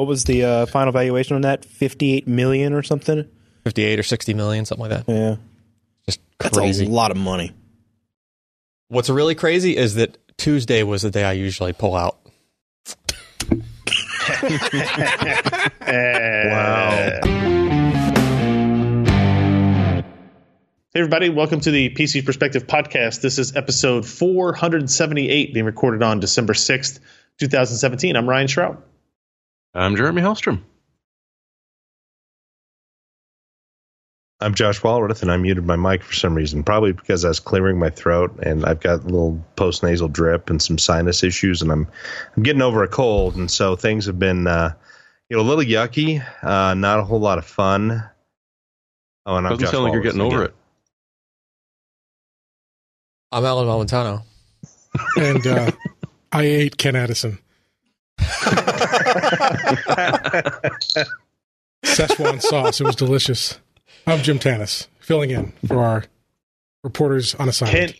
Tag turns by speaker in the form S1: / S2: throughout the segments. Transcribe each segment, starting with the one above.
S1: What was the uh, final valuation on that? Fifty-eight million or something.
S2: 58 or 60 million, something like that.
S1: Yeah,
S2: Just
S1: that's
S2: crazy.
S1: a lot of money.
S2: What's really crazy is that Tuesday was the day I usually pull out.
S3: Wow. Hey, everybody, welcome to the PC Perspective Podcast. This is episode 478, being recorded on December 6th, 2017. I'm Ryan Shrout.
S4: I'm Jeremy Hellstrom.
S5: I'm Josh Walrath, and I muted my mic for some reason, probably because I was clearing my throat and I've got a little post nasal drip and some sinus issues, and I'm I'm getting over a cold, and so things have been uh, you know a little yucky, uh, not a whole lot of fun. Oh, and I'm
S4: Doesn't
S5: Josh
S4: sound like you're
S5: Walrath
S4: getting over it.
S2: I'm Allyn Malventano.
S6: and uh, I ate Ken Addison. Szechuan sauce. It was delicious. I'm Jim Tanous, filling in for our reporters on assignment.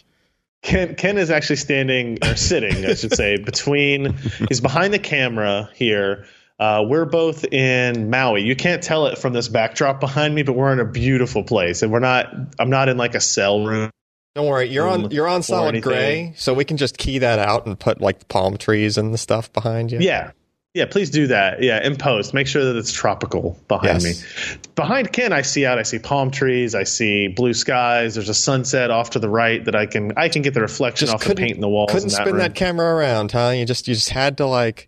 S3: Ken, Ken, Ken is actually standing, or sitting, I should say, between, he's behind the camera here. Uh, we're both in Maui. You can't tell it from this backdrop behind me, but we're in a beautiful place. And we're not, I'm not in like a cell room.
S2: Don't worry, you're on you're on solid gray, so we can just key that out and put like palm trees and the stuff behind you.
S3: Yeah. Yeah, please do that. Yeah, in post, make sure that it's tropical behind
S2: Yes.
S3: me. Behind Ken, I see out. I see palm trees. I see blue skies. There's a sunset off to the right that I can I can get the reflection
S2: Just
S3: off the paint in the walls.
S2: Couldn't
S3: that
S2: spin that camera around, huh? You just you just had to like,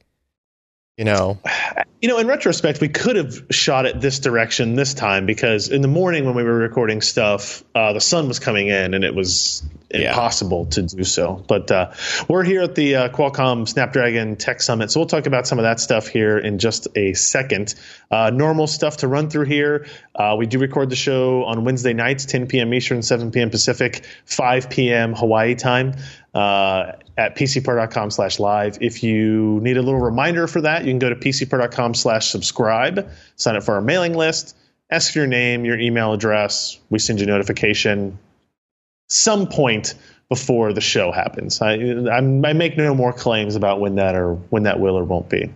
S2: you know,
S3: You know, in retrospect, we could have shot it this direction this time because in the morning when we were recording stuff, uh, the sun was coming in and it was
S2: Yeah.
S3: impossible to do so. But uh, we're here at the uh, Qualcomm Snapdragon Tech Summit, so we'll talk about some of that stuff here in just a second. Uh, normal stuff to run through here. Uh, we do record the show on Wednesday nights, 10 p.m. Eastern, 7 p.m. Pacific, 5 p.m. Hawaii time. Uh, at pcper.com slash live. If you need a little reminder for that, you can go to pcper.com slash subscribe, sign up for our mailing list, ask your name, your email address. We send you notification some point before the show happens. I, I'm, I make no more claims about when that or when that will or won't be.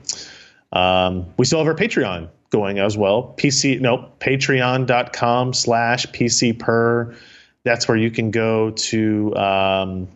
S3: Um, we still have our Patreon going as well. PC, no, patreon.com slash pcper. That's where you can go to um,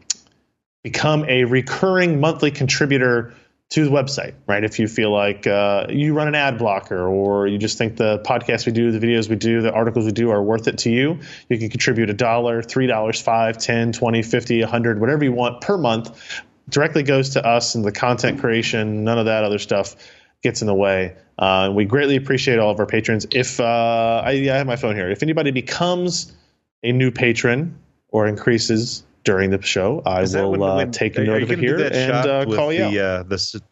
S3: become a recurring monthly contributor to the website, right? If you feel like uh, you run an ad blocker or you just think the podcast we do, the videos we do, the articles we do are worth it to you, you can contribute a dollar, three dollars, five, ten, twenty, fifty, a hundred, whatever you want per month. Directly goes to us and the content creation. None of that other stuff gets in the way. Uh, we greatly appreciate all of our patrons. If uh, I, I have my phone here, if anybody becomes a new patron or increases during the show, I
S5: Is
S3: will
S5: when-
S3: uh,
S5: when-
S3: take a note of it here and uh,
S5: with
S3: call you
S5: the, uh, the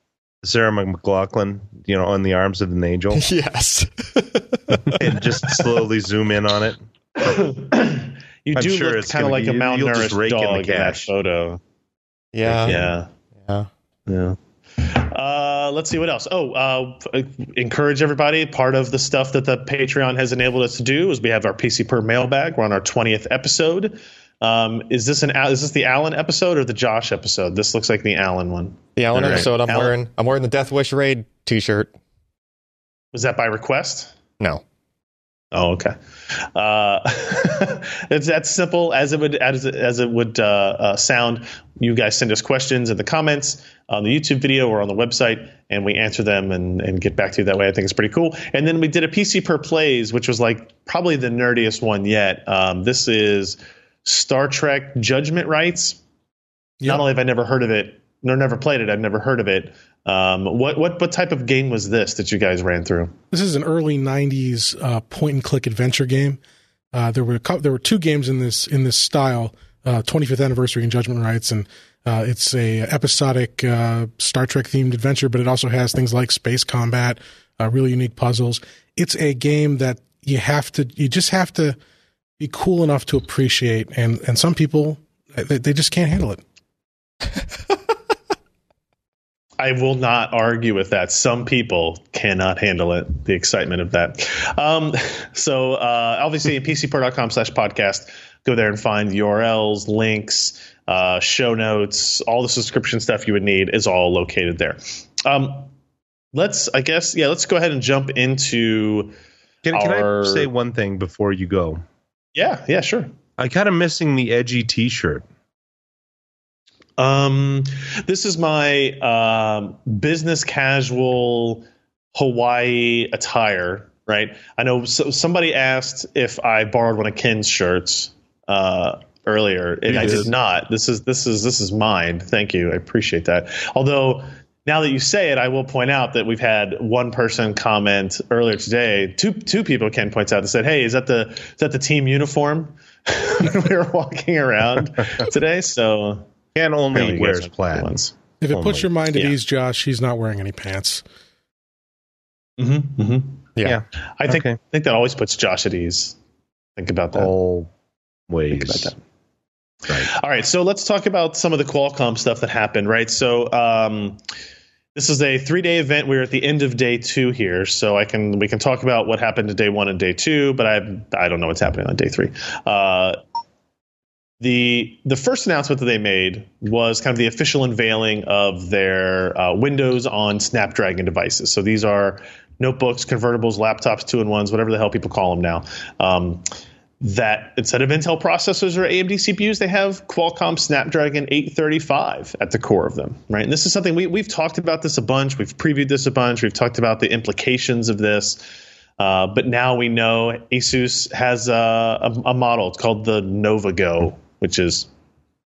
S5: Sarah McLachlan, you know, on the arms of an angel,
S2: yes.
S5: and just slowly zoom in on it.
S3: you
S5: I'm
S3: do
S5: sure
S3: look kind of like
S5: be-
S3: a
S5: you'll just
S3: malnourished
S5: rake in the
S3: dog in, that photo.
S2: yeah.
S3: yeah.
S2: Yeah.
S3: Yeah. Uh, let's see what else. Oh, uh, encourage everybody. Part of the stuff that the Patreon has enabled us to do is we have our PC per mailbag. We're on our twentieth episode. Um, is this an is this the Allyn episode or the Josh episode? This looks like the Allyn one.
S2: The Allen
S3: All right.
S2: episode. I'm
S3: Allyn-
S2: wearing I'm wearing the Death Wish Raid T-shirt.
S3: Was that by request?
S2: No.
S3: Oh, okay. Uh, it's that simple as it would as it, as it would uh, uh, sound. You guys send us questions in the comments on the YouTube video or on the website, and we answer them and, and get back to you that way. I think it's pretty cool. And then we did a PC per plays, which was like probably the nerdiest one yet. Um, this is Star Trek Judgment Rites.
S6: Yep.
S3: Not only have I never heard of it, nor never played it, I've never heard of it. Um, what what what type of game was this that you guys ran through?
S6: This is an early '90s uh, point and click adventure game. Uh, there were a cou- there were two games in this in this style. Uh, 25th anniversary and Judgment Rites, and uh, it's a episodic uh, Star Trek themed adventure, but it also has things like space combat, uh, really unique puzzles. It's a game that you have to you just have to be cool enough to appreciate, and and some people they, they just can't handle it.
S3: I will not argue with that. Some people cannot handle it, the excitement of that. Um, so uh, obviously, pcper.com slash podcast, go there and find URLs, links, uh, show notes, all the subscription stuff you would need is all located there. Um, let's I guess yeah, let's go ahead and jump into
S5: Can, can I say one thing before you go?
S3: Yeah, yeah, sure.
S5: I kind of missing the edgy T-shirt.
S3: Um, this is my um, business casual Hawaii attire, right? I know so, somebody asked if I borrowed one of Ken's shirts uh, earlier, and
S4: You
S3: I did
S4: did.
S3: not. This is this is this is mine. Thank you. I appreciate that. Although now that you say it, I will point out that we've had one person comment earlier today. Two two people Ken points out that said, "Hey, is that the is that the team uniform?" we were walking around today. So
S5: Ken only wears plaid.
S3: ones.
S6: If it
S5: Oh
S6: puts your mind at
S3: yeah.
S6: ease, Josh, he's not wearing any pants.
S3: Mm-hmm, mm-hmm.
S2: Yeah.
S5: Yeah.
S3: I think
S5: Okay.
S3: I think that always puts Josh at ease. Think about that.
S5: Always.
S3: Think about that. All right, so let's talk about some of the Qualcomm stuff that happened, right? So um, this is a three-day event. We're at the end of day two here, so I can we can talk about what happened to day one and day two, but I I don't know what's happening on day three. Uh, the the first announcement that they made was kind of the official unveiling of their uh, Windows on Snapdragon devices. So these are notebooks, convertibles, laptops, two in ones, whatever the hell people call them now. Um, that instead of Intel processors or AMD CPUs, they have Qualcomm Snapdragon 835 at the core of them, right? And this is something we, we've talked about this a bunch. We've previewed this a bunch. We've talked about the implications of this. Uh, but now we know Asus has a, a, a model. It's called the NovaGo, which is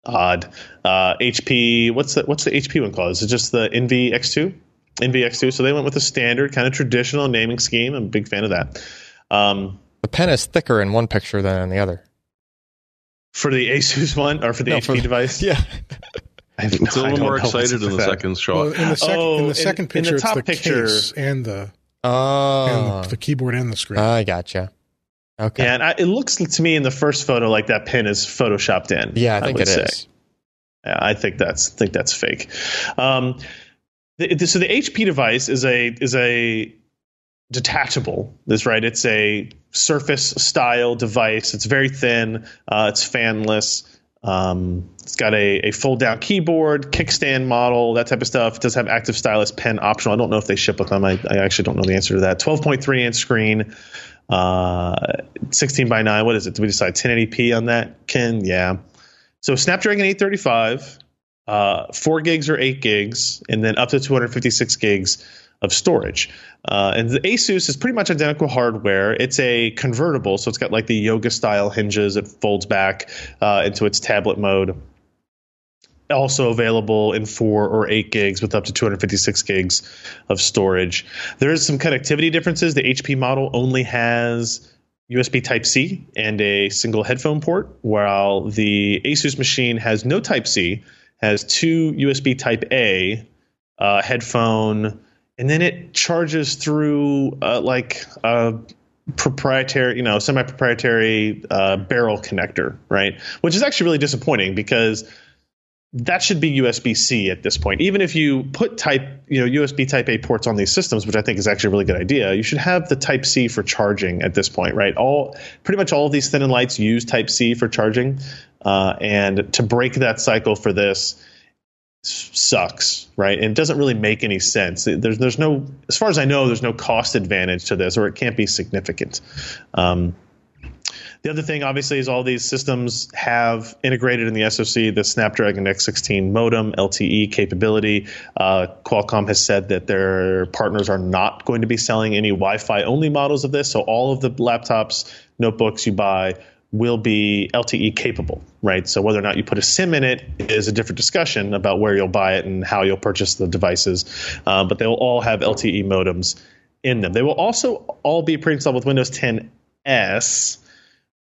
S3: odd. Uh, HP, what's the what's the HP one called? Is it just the Envy X2? Envy X2. So they went with a standard, kind of traditional naming scheme. I'm a big fan of that. Um,
S2: The pen is thicker in one picture than in the other.
S3: for the Asus one or for the
S2: No,
S3: HP
S2: for the-
S3: device?
S2: Yeah.
S3: I have
S4: It's a
S3: no- I
S4: little
S3: don't
S4: more excited in the
S3: with that.
S4: second shot.
S6: Well, in the second
S3: Oh,
S6: in
S3: in-
S6: the second
S3: in the
S6: picture,
S3: top
S6: it's the
S3: picture-
S6: case and the,
S2: Oh.
S6: and the keyboard and the screen.
S2: I gotcha. Okay.
S3: And I, it looks to me in the first photo like that pin is photoshopped in.
S2: Yeah, I think
S3: would
S2: it
S3: say.
S2: is.
S3: Yeah, I think that's think that's fake. Um, the, the- so the HP device is a is a detachable. That's right. It's a Surface style device. It's very thin. Uh, it's fanless. Um, it's got a, a fold down keyboard, kickstand model, that type of stuff. It does have active stylus pen optional. I don't know if they ship with them. I, I actually don't know the answer to that. 12.3 inch screen, uh, 16 by 9. What is it? Did we decide 1080p on that, Ken? Yeah. So Snapdragon 835, uh, 4 gigs or 8 gigs, and then up to 256 gigs of storage. Uh, and the Asus is pretty much identical hardware. It's a convertible, so it's got like the yoga style hinges. It folds back uh, into its tablet mode. Also available in four or eight gigs with up to 256 gigs of storage. There is some connectivity differences. The HP model only has USB Type C and a single headphone port, while the Asus machine has no Type C, has two USB Type A uh, headphone, and then it charges through uh, like a proprietary, you know, semi-proprietary uh, barrel connector, right? Which is actually really disappointing because that should be USB C at this point. Even if you put type, you know, USB Type A ports on these systems, which I think is actually a really good idea, you should have the Type C for charging at this point, right? All pretty much all of these thin and lights use Type C for charging, uh, and to break that cycle for this sucks, right? And it doesn't really make any sense. There's there's no, as far as I know, there's no cost advantage to this, or it can't be significant. Um, the other thing, obviously, is all these systems have integrated in the SoC the Snapdragon X16 modem LTE capability. Uh, Qualcomm has said that their partners are not going to be selling any Wi-Fi only models of this, so all of the laptops, notebooks you buy will be LTE capable, right? So whether or not you put a SIM in it is a different discussion about where you'll buy it and how you'll purchase the devices, uh, but they will all have LTE modems in them. They will also all be pre-installed with Windows 10s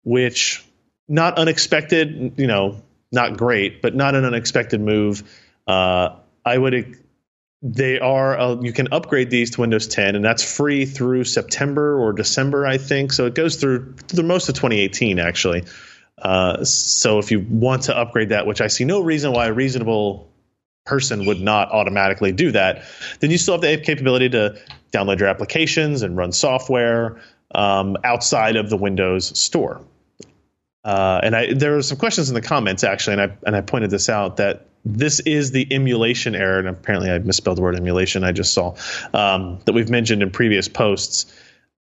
S3: which not unexpected, you know, not great, but not an unexpected move. Uh, I would. They are. Uh, you can upgrade these to Windows 10, and that's free through September or December, I think. So it goes through through most of 2018, actually. Uh, so if you want to upgrade that, which I see no reason why a reasonable person would not automatically do that, then you still have the capability to download your applications and run software um, outside of the Windows Store. Uh, and I, there were some questions in the comments actually, and I and I pointed this out that this is the emulation error, and apparently I misspelled the word emulation. I just saw um, that we've mentioned in previous posts.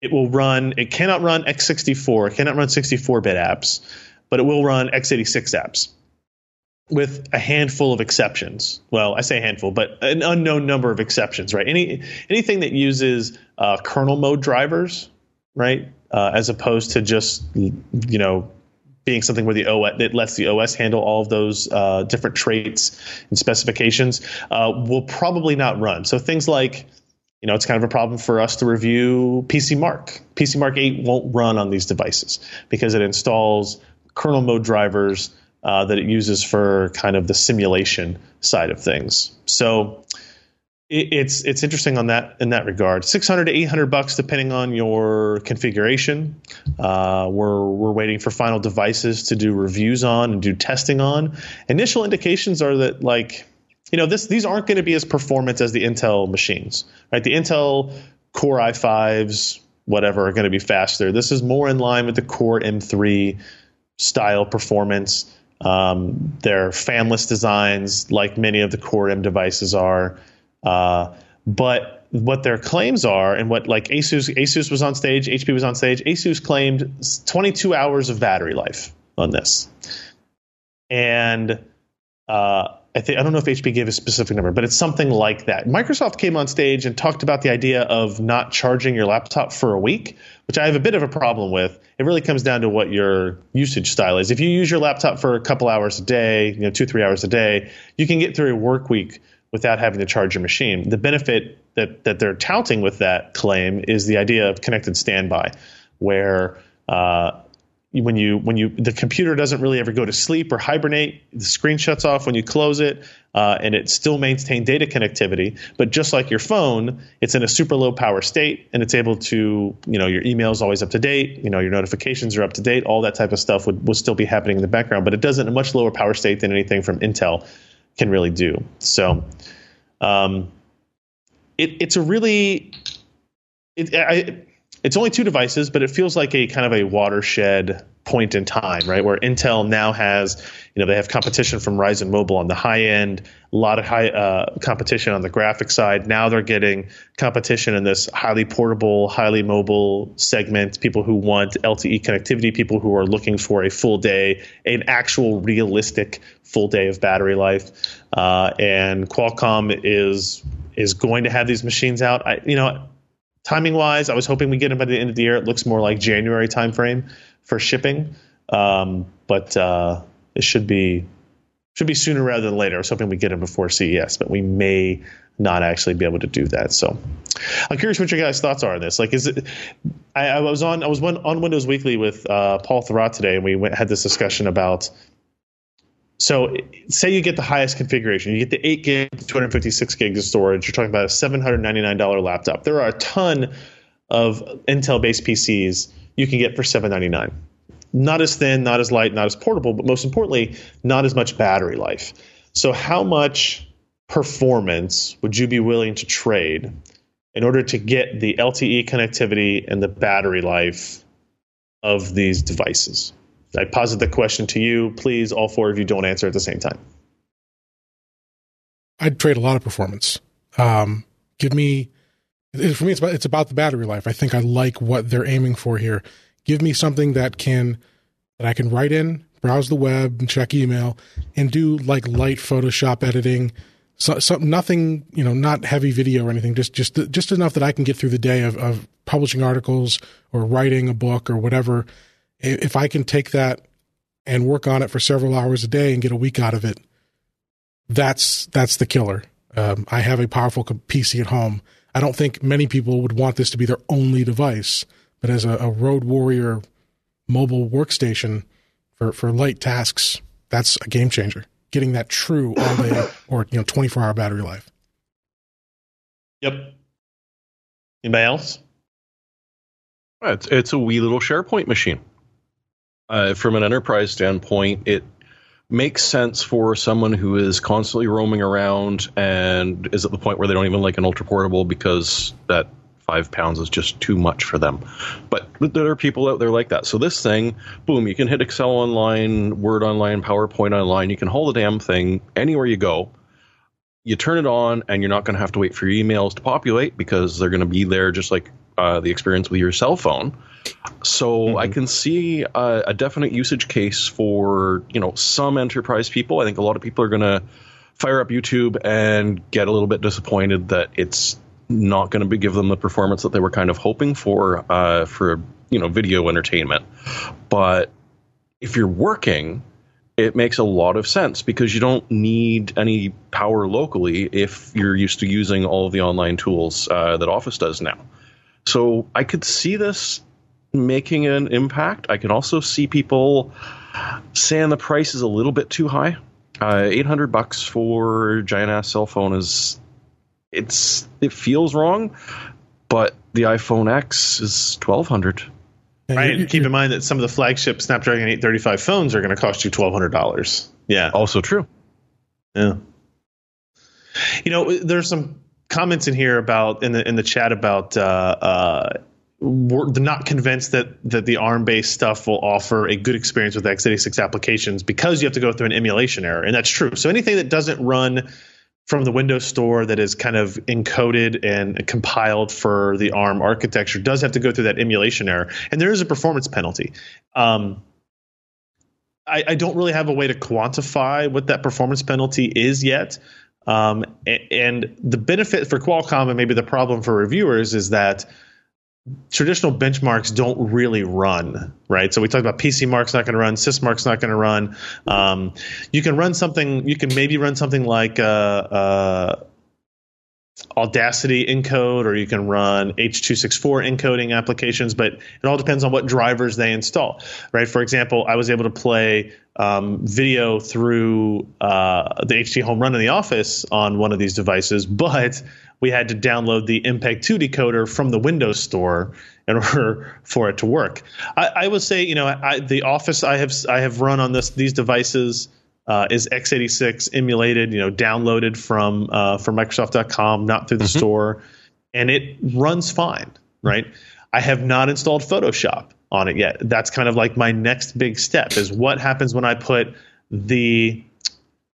S3: It will run. It cannot run x64. It cannot run 64-bit apps, but it will run x86 apps with a handful of exceptions. Well, I say handful, but an unknown number of exceptions. Right? Any anything that uses uh, kernel mode drivers, right, uh, as opposed to just you know being something where the OS that lets the OS handle all of those uh, different traits and specifications uh, will probably not run. So things like, you know, it's kind of a problem for us to review PC Mark. PC Mark 8 won't run on these devices because it installs kernel mode drivers uh, that it uses for kind of the simulation side of things. So it's it's interesting on that in that regard. Six hundred to eight hundred bucks depending on your configuration. Uh, we're we're waiting for final devices to do reviews on and do testing on. Initial indications are that like you know this these aren't going to be as performant as the Intel machines, right? The Intel Core i5s, whatever, are going to be faster. This is more in line with the Core M3 style performance. Um, they're fanless designs, like many of the Core M devices are. Uh, but what their claims are, and what like Asus Asus was on stage, HP was on stage. Asus claimed 22 hours of battery life on this, and uh, I think I don't know if HP gave a specific number, but it's something like that. Microsoft came on stage and talked about the idea of not charging your laptop for a week, which I have a bit of a problem with. It really comes down to what your usage style is. If you use your laptop for a couple hours a day, you know, two three hours a day, you can get through a work week without having to charge your machine. The benefit that, that they're touting with that claim is the idea of connected standby, where uh, when you when you the computer doesn't really ever go to sleep or hibernate, the screen shuts off when you close it, uh, and it still maintains data connectivity. But just like your phone, it's in a super low power state, and it's able to you know your email is always up to date, you know your notifications are up to date, all that type of stuff would will still be happening in the background, but it does it in a much lower power state than anything from Intel can really do. So, um, it, it's a really it, I, it's only two devices, but it feels like a kind of a watershed point in time, right? Where Intel now has, you know, they have competition from Ryzen Mobile on the high end, a lot of high uh, competition on the graphic side. Now they're getting competition in this highly portable, highly mobile segment. People who want LTE connectivity, people who are looking for a full day, an actual realistic full day of battery life. Uh, and Qualcomm is is going to have these machines out. I, you know, timing wise, I was hoping we get them by the end of the year. It looks more like January timeframe for shipping, um, but uh, it should be should be sooner rather than later. I was hoping we get them before CES, but we may not actually be able to do that. So I'm curious what your guys' thoughts are on this. Like, is it? I, I was on I was on Windows Weekly with uh, Paul Thurrott today, and we went, had this discussion about. So, say you get the highest configuration, you get the 8 gig, 256 gigs of storage. You're talking about a $799 laptop. There are a ton of Intel based PCs you can get for 799 not as thin, not as light, not as portable, but most importantly, not as much battery life. So, how much performance would you be willing to trade in order to get the LTE connectivity and the battery life of these devices? I posit the question to you. Please, all four of you don't answer at the same time.
S6: I'd trade a lot of performance. Um, give me, for me, it's about, it's about the battery life. I think I like what they're aiming for here give me something that can that I can write in, browse the web, and check email, and do like light Photoshop editing. So, so nothing, you know, not heavy video or anything. Just just just enough that I can get through the day of, of publishing articles or writing a book or whatever. If I can take that and work on it for several hours a day and get a week out of it, that's that's the killer. Um, I have a powerful PC at home. I don't think many people would want this to be their only device. But as a, a road warrior mobile workstation for, for light tasks, that's a game changer. Getting that true all day or you know 24 hour battery life.
S3: Yep. Anybody else?
S4: It's, it's a wee little SharePoint machine. Uh, from an enterprise standpoint, it makes sense for someone who is constantly roaming around and is at the point where they don't even like an ultra portable because that five pounds is just too much for them. But there are people out there like that. So this thing, boom, you can hit Excel online, Word online, PowerPoint online. You can hold the damn thing anywhere you go. You turn it on, and you're not going to have to wait for your emails to populate because they're going to be there just like uh, the experience with your cell phone. So mm-hmm. I can see a, a definite usage case for you know some enterprise people. I think a lot of people are going to fire up YouTube and get a little bit disappointed that it's not going to give them the performance that they were kind of hoping for uh, for you know video entertainment. But if you're working, it makes a lot of sense because you don't need any power locally if you're used to using all of the online tools uh, that Office does now. So I could see this making an impact. I can also see people saying the price is a little bit too high. Uh, 800 bucks for giant ass cell phone is it's it feels wrong, but the iPhone X is 1200.
S3: Right. And keep in mind that some of the flagship Snapdragon 835 phones are going to cost you $1200. Yeah.
S4: Also true.
S3: Yeah. You know, there's some comments in here about in the in the chat about uh, uh, we're not convinced that that the ARM based stuff will offer a good experience with x86 applications because you have to go through an emulation error, and that's true. So anything that doesn't run from the Windows Store that is kind of encoded and compiled for the ARM architecture does have to go through that emulation error, and there is a performance penalty. Um, I, I, don't really have a way to quantify what that performance penalty is yet. Um, and the benefit for Qualcomm and maybe the problem for reviewers is that traditional benchmarks don't really run, right? So we talked about PC Mark's not going to run, SysMark's not going to run. Um, you can run something, you can maybe run something like uh, uh, Audacity encode, or you can run H264 encoding applications, but it all depends on what drivers they install, right? For example, I was able to play um, video through uh, the HDHomeRun in the office on one of these devices, but we had to download the MPEG 2 decoder from the Windows Store in order for it to work. I, I would say, you know, I, the Office I have I have run on this these devices uh, is x86 emulated, you know, downloaded from uh, from Microsoft.com, not through the mm-hmm. store, and it runs fine, right? I have not installed Photoshop on it yet. That's kind of like my next big step is what happens when I put the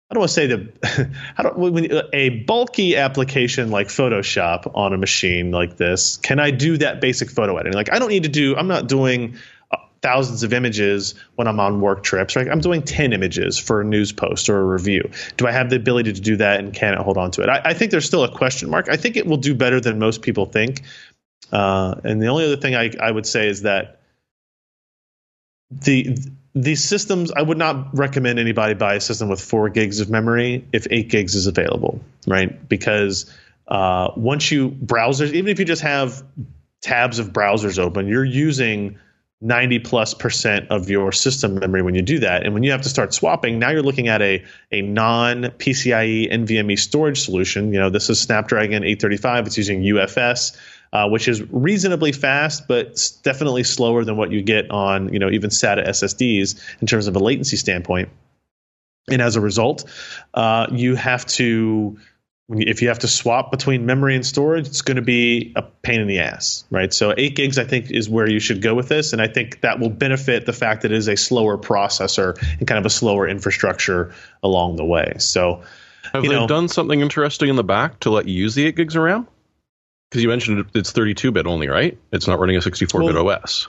S3: I don't want to say the do when, a bulky application like Photoshop on a machine like this. Can I do that basic photo editing? Like I don't need to do. I'm not doing uh, thousands of images when I'm on work trips. Right? I'm doing ten images for a news post or a review. Do I have the ability to do that, and can it hold on to it? I, I think there's still a question mark. I think it will do better than most people think. Uh, and the only other thing I, I would say is that the these systems, I would not recommend anybody buy a system with four gigs of memory if eight gigs is available, right? Because uh, once you browsers, even if you just have tabs of browsers open, you're using 90 plus percent of your system memory when you do that. And when you have to start swapping, now you're looking at a, a non PCIe NVMe storage solution. You know, this is Snapdragon 835, it's using UFS uh, which is reasonably fast, but definitely slower than what you get on you know even SATA SSDs in terms of a latency standpoint. And as a result, uh, you have to if you have to swap between memory and storage, it's going to be a pain in the ass, right? So eight gigs, I think, is where you should go with this, and I think that will benefit the fact that it is a slower processor and kind of a slower infrastructure along the way. So,
S4: have they know, done something interesting in the back to let you use the eight gigs of RAM? Because you mentioned it's 32 bit only, right? It's not running a 64 bit well, OS.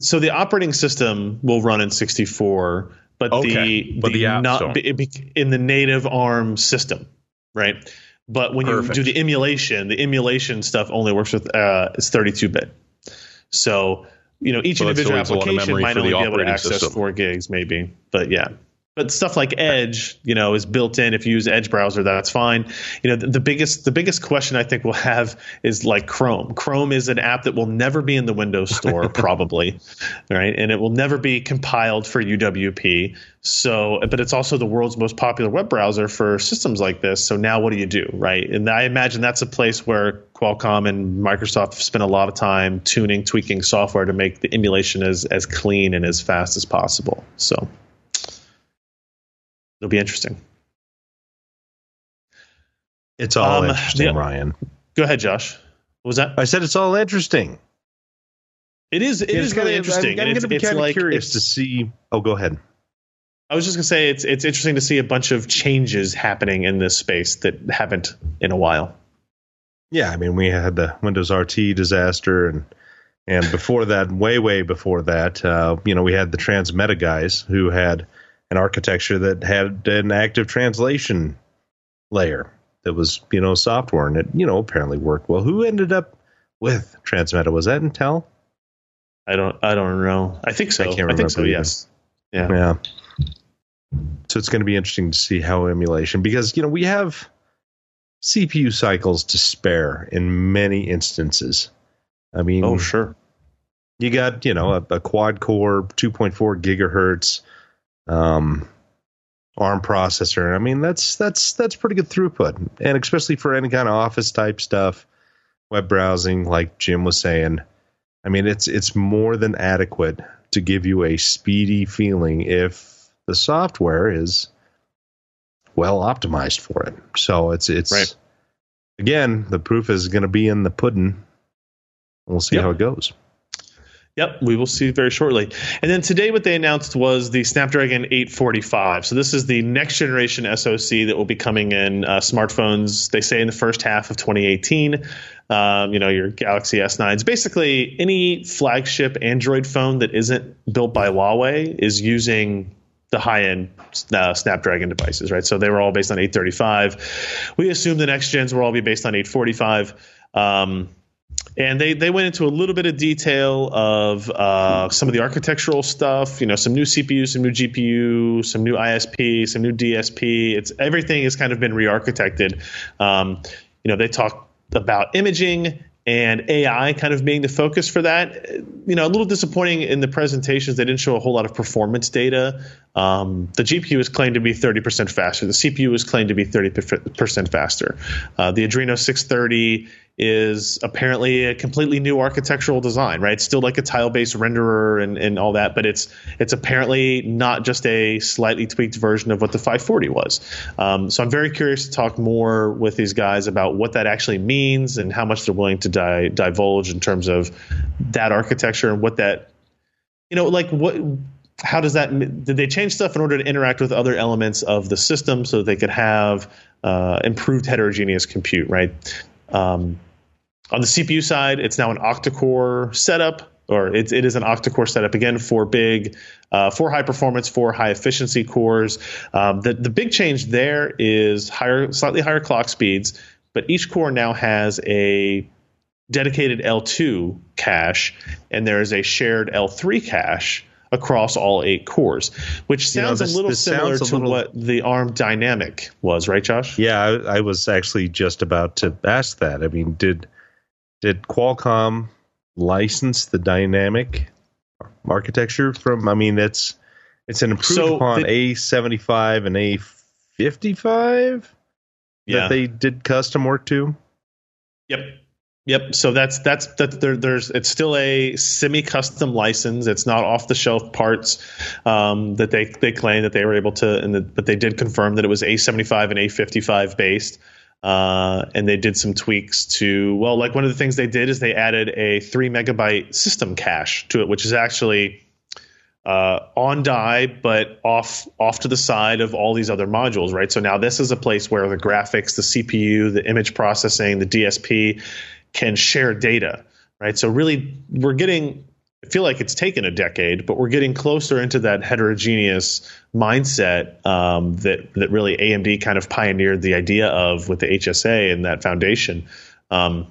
S3: So the operating system will run in 64, but okay. the, but the, the not in the native ARM system, right? But when Perfect. you do the emulation, the emulation stuff only works with uh, it's 32 bit. So you know each so individual application might only be able to access system. four gigs, maybe. But yeah, but stuff like Edge, you know, is built in. If you use Edge browser, that's fine. You know, the, the, biggest the biggest question I think we'll have is like Chrome. Chrome is an app that will never be in the Windows Store, probably, right? And it will never be compiled for UWP. So, but it's also the world's most popular web browser for systems like this. So now, what do you do, right? And I imagine that's a place where Qualcomm and Microsoft spend a lot of time tuning, tweaking software to make the emulation as as clean and as fast as possible. So. It'll be interesting.
S5: It's all um, interesting, yeah. Ryan.
S3: Go ahead, Josh. What was that?
S5: I said it's all interesting.
S3: It is. It
S5: Yeah,
S3: is really interesting.
S5: I'm, I'm going to be kind of
S3: like
S5: curious to see. Oh, go ahead.
S3: I was just gonna say it's it's interesting to see a bunch of changes happening in this space that haven't in a while.
S5: Yeah, I mean, we had the Windows RT disaster, and and before that, way way before that, uh, you know, we had the Transmeta guys who had an architecture that had an active translation layer that was you know software, and it you know apparently worked well. Who ended up with Transmeta? Was that Intel?
S3: I don't I don't know. I think so.
S5: I
S3: I,
S5: can't
S3: think so.
S5: remember either.
S3: Yes. Yeah.
S5: Yeah. So it's going to be interesting to see how emulation, because you know we have CPU cycles to spare in many instances. I mean,
S3: Oh sure.
S5: you got you know a, a quad core 2.4 gigahertz um, ARM processor. I mean that's that's that's pretty good throughput, and especially for any kind of office type stuff, web browsing, like Jim was saying. I mean it's it's more than adequate to give you a speedy feeling if the software is well optimized for it. So it's it's
S3: Right.
S5: again the proof is going to be in the pudding. We'll see
S3: Yep.
S5: how it goes.
S3: Yep, we will see very shortly. And then today, what they announced was the Snapdragon 845. So this is the next generation SoC that will be coming in uh, smartphones. They say in the first half of 2018. Um, you know, your Galaxy S9s. Basically, any flagship Android phone that isn't built by Huawei is using the high-end uh, Snapdragon devices, right? So they were all based on 835. We assume the next gens will all be based on 845. Um, and they they went into a little bit of detail of uh, some of the architectural stuff. You know, some new CPU, some new GPU, some new ISP, some new DSP. It's everything has kind of been re-architected. Um, you know, they talk about imaging and AI kind of being the focus for that. You know, a little disappointing in the presentations. They didn't show a whole lot of performance data. Um, the GPU is claimed to be 30% faster. The CPU is claimed to be 30% faster. Uh, the Adreno 630 is apparently a completely new architectural design, right? It's still like a tile-based renderer and, and all that, but it's it's apparently not just a slightly tweaked version of what the 540 was. Um, so I'm very curious to talk more with these guys about what that actually means and how much they're willing to di- divulge in terms of that architecture and what that, you know, like what how does that did they change stuff in order to interact with other elements of the system so that they could have uh, improved heterogeneous compute right? Um, on the cpu side it's now an octa-core setup or it, it is an octa-core setup again for big uh, for high performance for high efficiency cores. Um, the, the big change there is higher slightly higher clock speeds but each core now has a dedicated L2 cache, and there is a shared L3 cache across all eight cores, which
S5: You know,
S3: sounds
S5: this-
S3: a little similar
S5: sounds a
S3: to
S5: little-
S3: what the ARM DynamIQ was, right, Josh?
S5: Yeah, I, I was actually just about to ask that. I mean, did did Qualcomm license the DynamIQ architecture from? I mean, it's it's an improved
S3: So
S5: upon
S3: the-
S5: A seventy five and A fifty five
S3: Yeah.
S5: that they did custom work to.
S3: Yep. Yep. So that's that's that. There, there's it's still a semi-custom license. It's not off-the-shelf parts um, that they they claim that they were able to, and the, but they did confirm that it was A75 and A55 based. Uh, and they did some tweaks to well, like one of the things they did is they added a three megabyte system cache to it, which is actually uh, on die, but off off to the side of all these other modules, right? So now this is a place where the graphics, the CPU, the image processing, the DSP can share data, right? So really, we're getting. I feel like it's taken a decade, but we're getting closer into that heterogeneous mindset um, that that really AMD kind of pioneered the idea of with the HSA and that foundation. Um,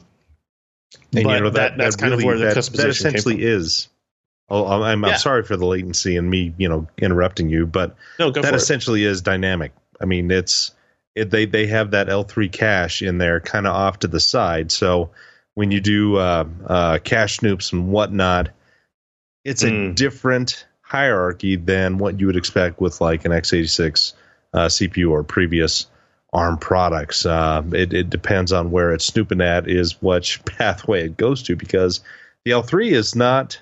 S5: And
S3: but
S5: you know that,
S3: that- that's
S5: that
S3: kind of
S5: really,
S3: where the
S5: that,
S3: customization
S5: that essentially is. Oh, I'm, I'm,
S3: Yeah.
S5: sorry for the latency and me, you know, interrupting you, but
S3: no,
S5: that essentially is DynamIQ. I mean, it's it, they they have that L3 cache in there, kind of off to the side. So when you do uh, uh, cache snoops and whatnot, it's a
S3: Mm.
S5: different hierarchy than what you would expect with like an x86 uh, CPU or previous ARM products. Uh, it, it depends on where it's snooping at, is which pathway it goes to, because the L3 is not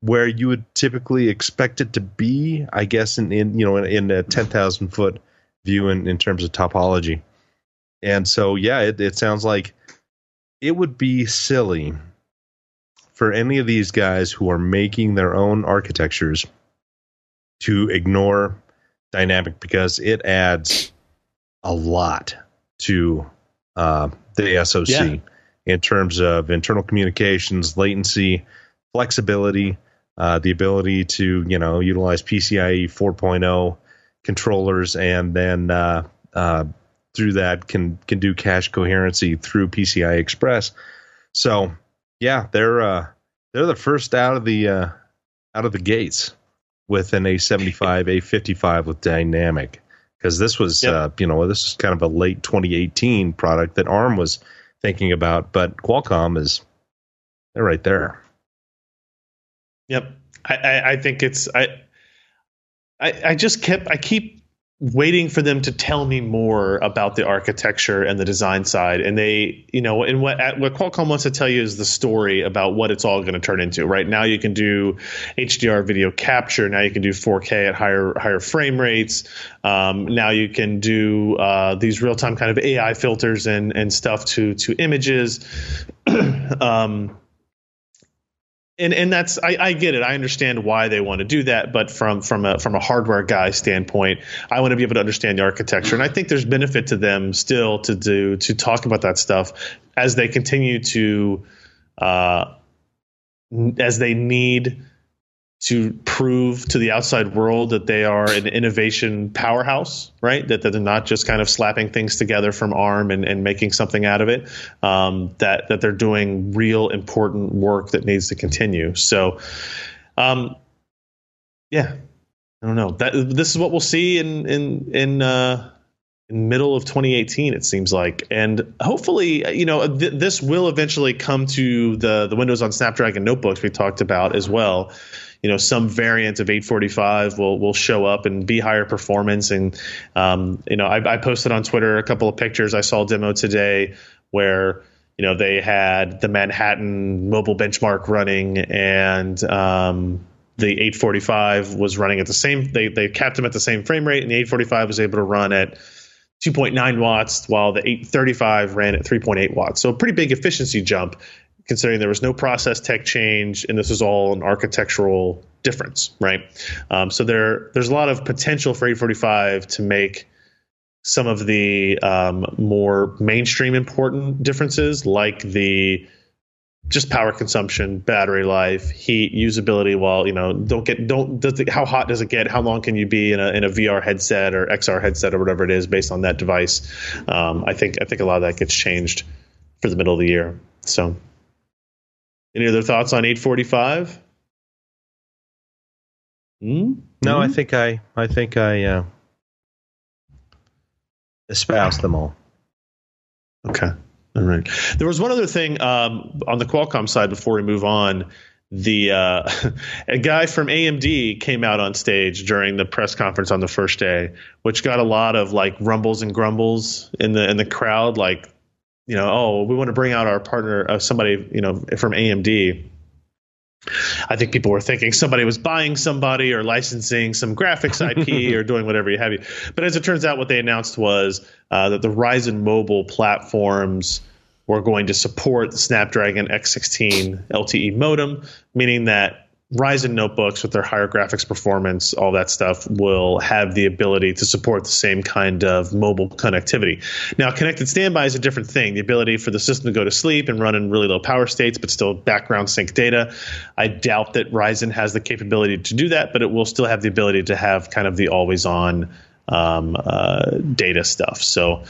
S5: where you would typically expect it to be, I guess, in, in you know in, in a ten thousand foot view in, in terms of topology. And so, yeah, it, it sounds like it would be silly for any of these guys who are making their own architectures to ignore DynamIQ because it adds a lot to uh, the SOC
S3: Yeah.
S5: in terms of internal communications, latency, flexibility, uh, the ability to you know utilize PCIe 4.0 controllers, and then uh, uh, through that can can do cache coherency through PCI Express. So yeah, they're uh, they're the first out of the uh, out of the gates with an A75, A55 with DynamIQ because this was
S3: Yep.
S5: uh, you know this is kind of a late 2018 product that ARM was thinking about, but Qualcomm is they're right there.
S3: Yep. I, I, I think it's I, I I just kept I keep waiting for them to tell me more about the architecture and the design side. And they you know and what what Qualcomm wants to tell you is the story about what it's all going to turn into right? Now you can do HDR video capture. Now you can do 4K at higher higher frame rates. Um, now you can do uh, these real time kind of AI filters and and stuff to to images. Um, and and that's I, I get it. I understand why they want to do that, but from from a from a hardware guy standpoint, I want to be able to understand the architecture, and I think there's benefit to them still to do to talk about that stuff as they continue to, uh, as they need to prove to the outside world that they are an innovation powerhouse, right? That, that they're not just kind of slapping things together from ARM and, and making something out of it. Um, that that they're doing real important work that needs to continue. So, um, yeah, I don't know. That this is what we'll see in in in. Uh, in middle of 2018 it seems like and hopefully you know th- this will eventually come to the the windows on snapdragon notebooks we talked about as well you know some variant of 845 will will show up and be higher performance. And um, you know I, I posted on twitter a couple of pictures. I saw a demo today where you know they had the manhattan mobile benchmark running and um, the 845 was running at the same they they capped them at the same frame rate and the 845 was able to run at 2.9 watts while the 835 ran at 3.8 watts. So a pretty big efficiency jump considering there was no process tech change and this was all an architectural difference right um, so there there's a lot of potential for 845 to make some of the um, more mainstream important differences like the just power consumption, battery life, heat, usability. While you know, don't get don't does it, how hot does it get? How long can you be in a in a VR headset or XR headset or whatever it is based on that device? Um, I think I think a lot of that gets changed for the middle of the year. So, any other thoughts on 845? Hmm?
S5: No, I
S3: Hmm?
S5: think I I think I uh, espoused them all.
S3: Okay. All right. There was one other thing um, on the Qualcomm side before we move on. The uh, a guy from AMD came out on stage during the press conference on the first day, which got a lot of like rumbles and grumbles in the in the crowd. Like, you know, oh, we want to bring out our partner, uh, somebody you know from AMD. I think people were thinking somebody was buying somebody or licensing some graphics IP or doing whatever you have you. But as it turns out, what they announced was uh, that the Ryzen mobile platforms were going to support the Snapdragon X16 LTE modem, meaning that Ryzen notebooks with their higher graphics performance, all that stuff, will have the ability to support the same kind of mobile connectivity. Now, connected standby is a different thing. The ability for the system to go to sleep and run in really low power states, but still background sync data. I doubt that Ryzen has the capability to do that, but it will still have the ability to have kind of the always on um, uh, data stuff. So,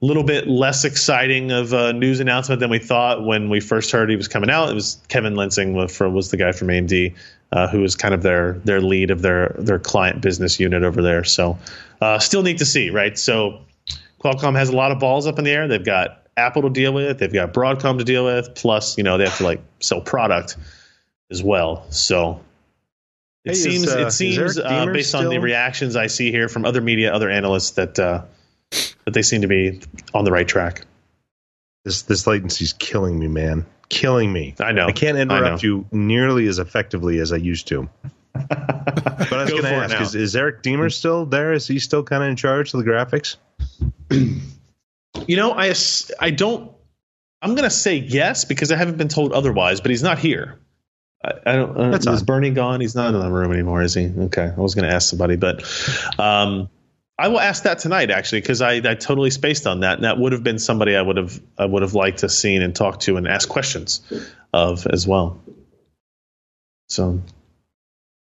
S3: little bit less exciting of a news announcement than we thought when we first heard he was coming out. It was Kevin Lensing was, from, was the guy from AMD uh, who was kind of their their lead of their their client business unit over there. So uh, still neat to see, right? So Qualcomm has a lot of balls up in the air. They've got Apple to deal with, they've got Broadcom to deal with, plus you know they have to like sell product as well. So it
S5: Hey, is,
S3: seems
S5: uh,
S3: it
S5: is
S3: seems
S5: Eric
S3: uh,
S5: Demers
S3: based on the reactions I see here from other media, other analysts that that they seem to be on the right track.
S5: This this latency's killing me, man. Killing me.
S3: I know.
S5: I can't
S3: I
S5: interrupt you nearly as effectively as I used to. But I was going to ask: is, is Eric Demers still there? Is he still kind of in charge of the graphics?
S3: You know, I I don't I'm going to say yes because I haven't been told otherwise, but he's not here. I, I don't. Uh,
S5: That's
S3: is. Bernie gone? He's not in the room anymore, is he? Okay, I was going to ask somebody, but um, I will ask that tonight actually because I, I totally spaced on that, and that would have been somebody I would have I would have liked to seen and talk to and ask questions of as well. So,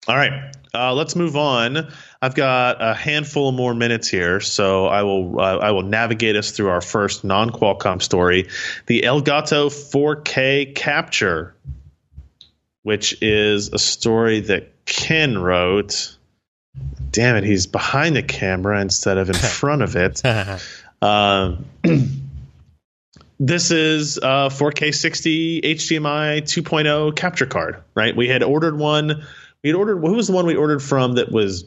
S3: all right, uh, let's move on. I've got a handful more minutes here, so I will uh, I will navigate us through our first non Qualcomm story, the Elgato 4K capture, which is a story that Ken wrote. Damn it, he's behind the camera instead of in front of it. Um, this is a 4K 60 HDMI 2.0 capture card, right? We had ordered one. We had ordered. Who was the one we ordered from that was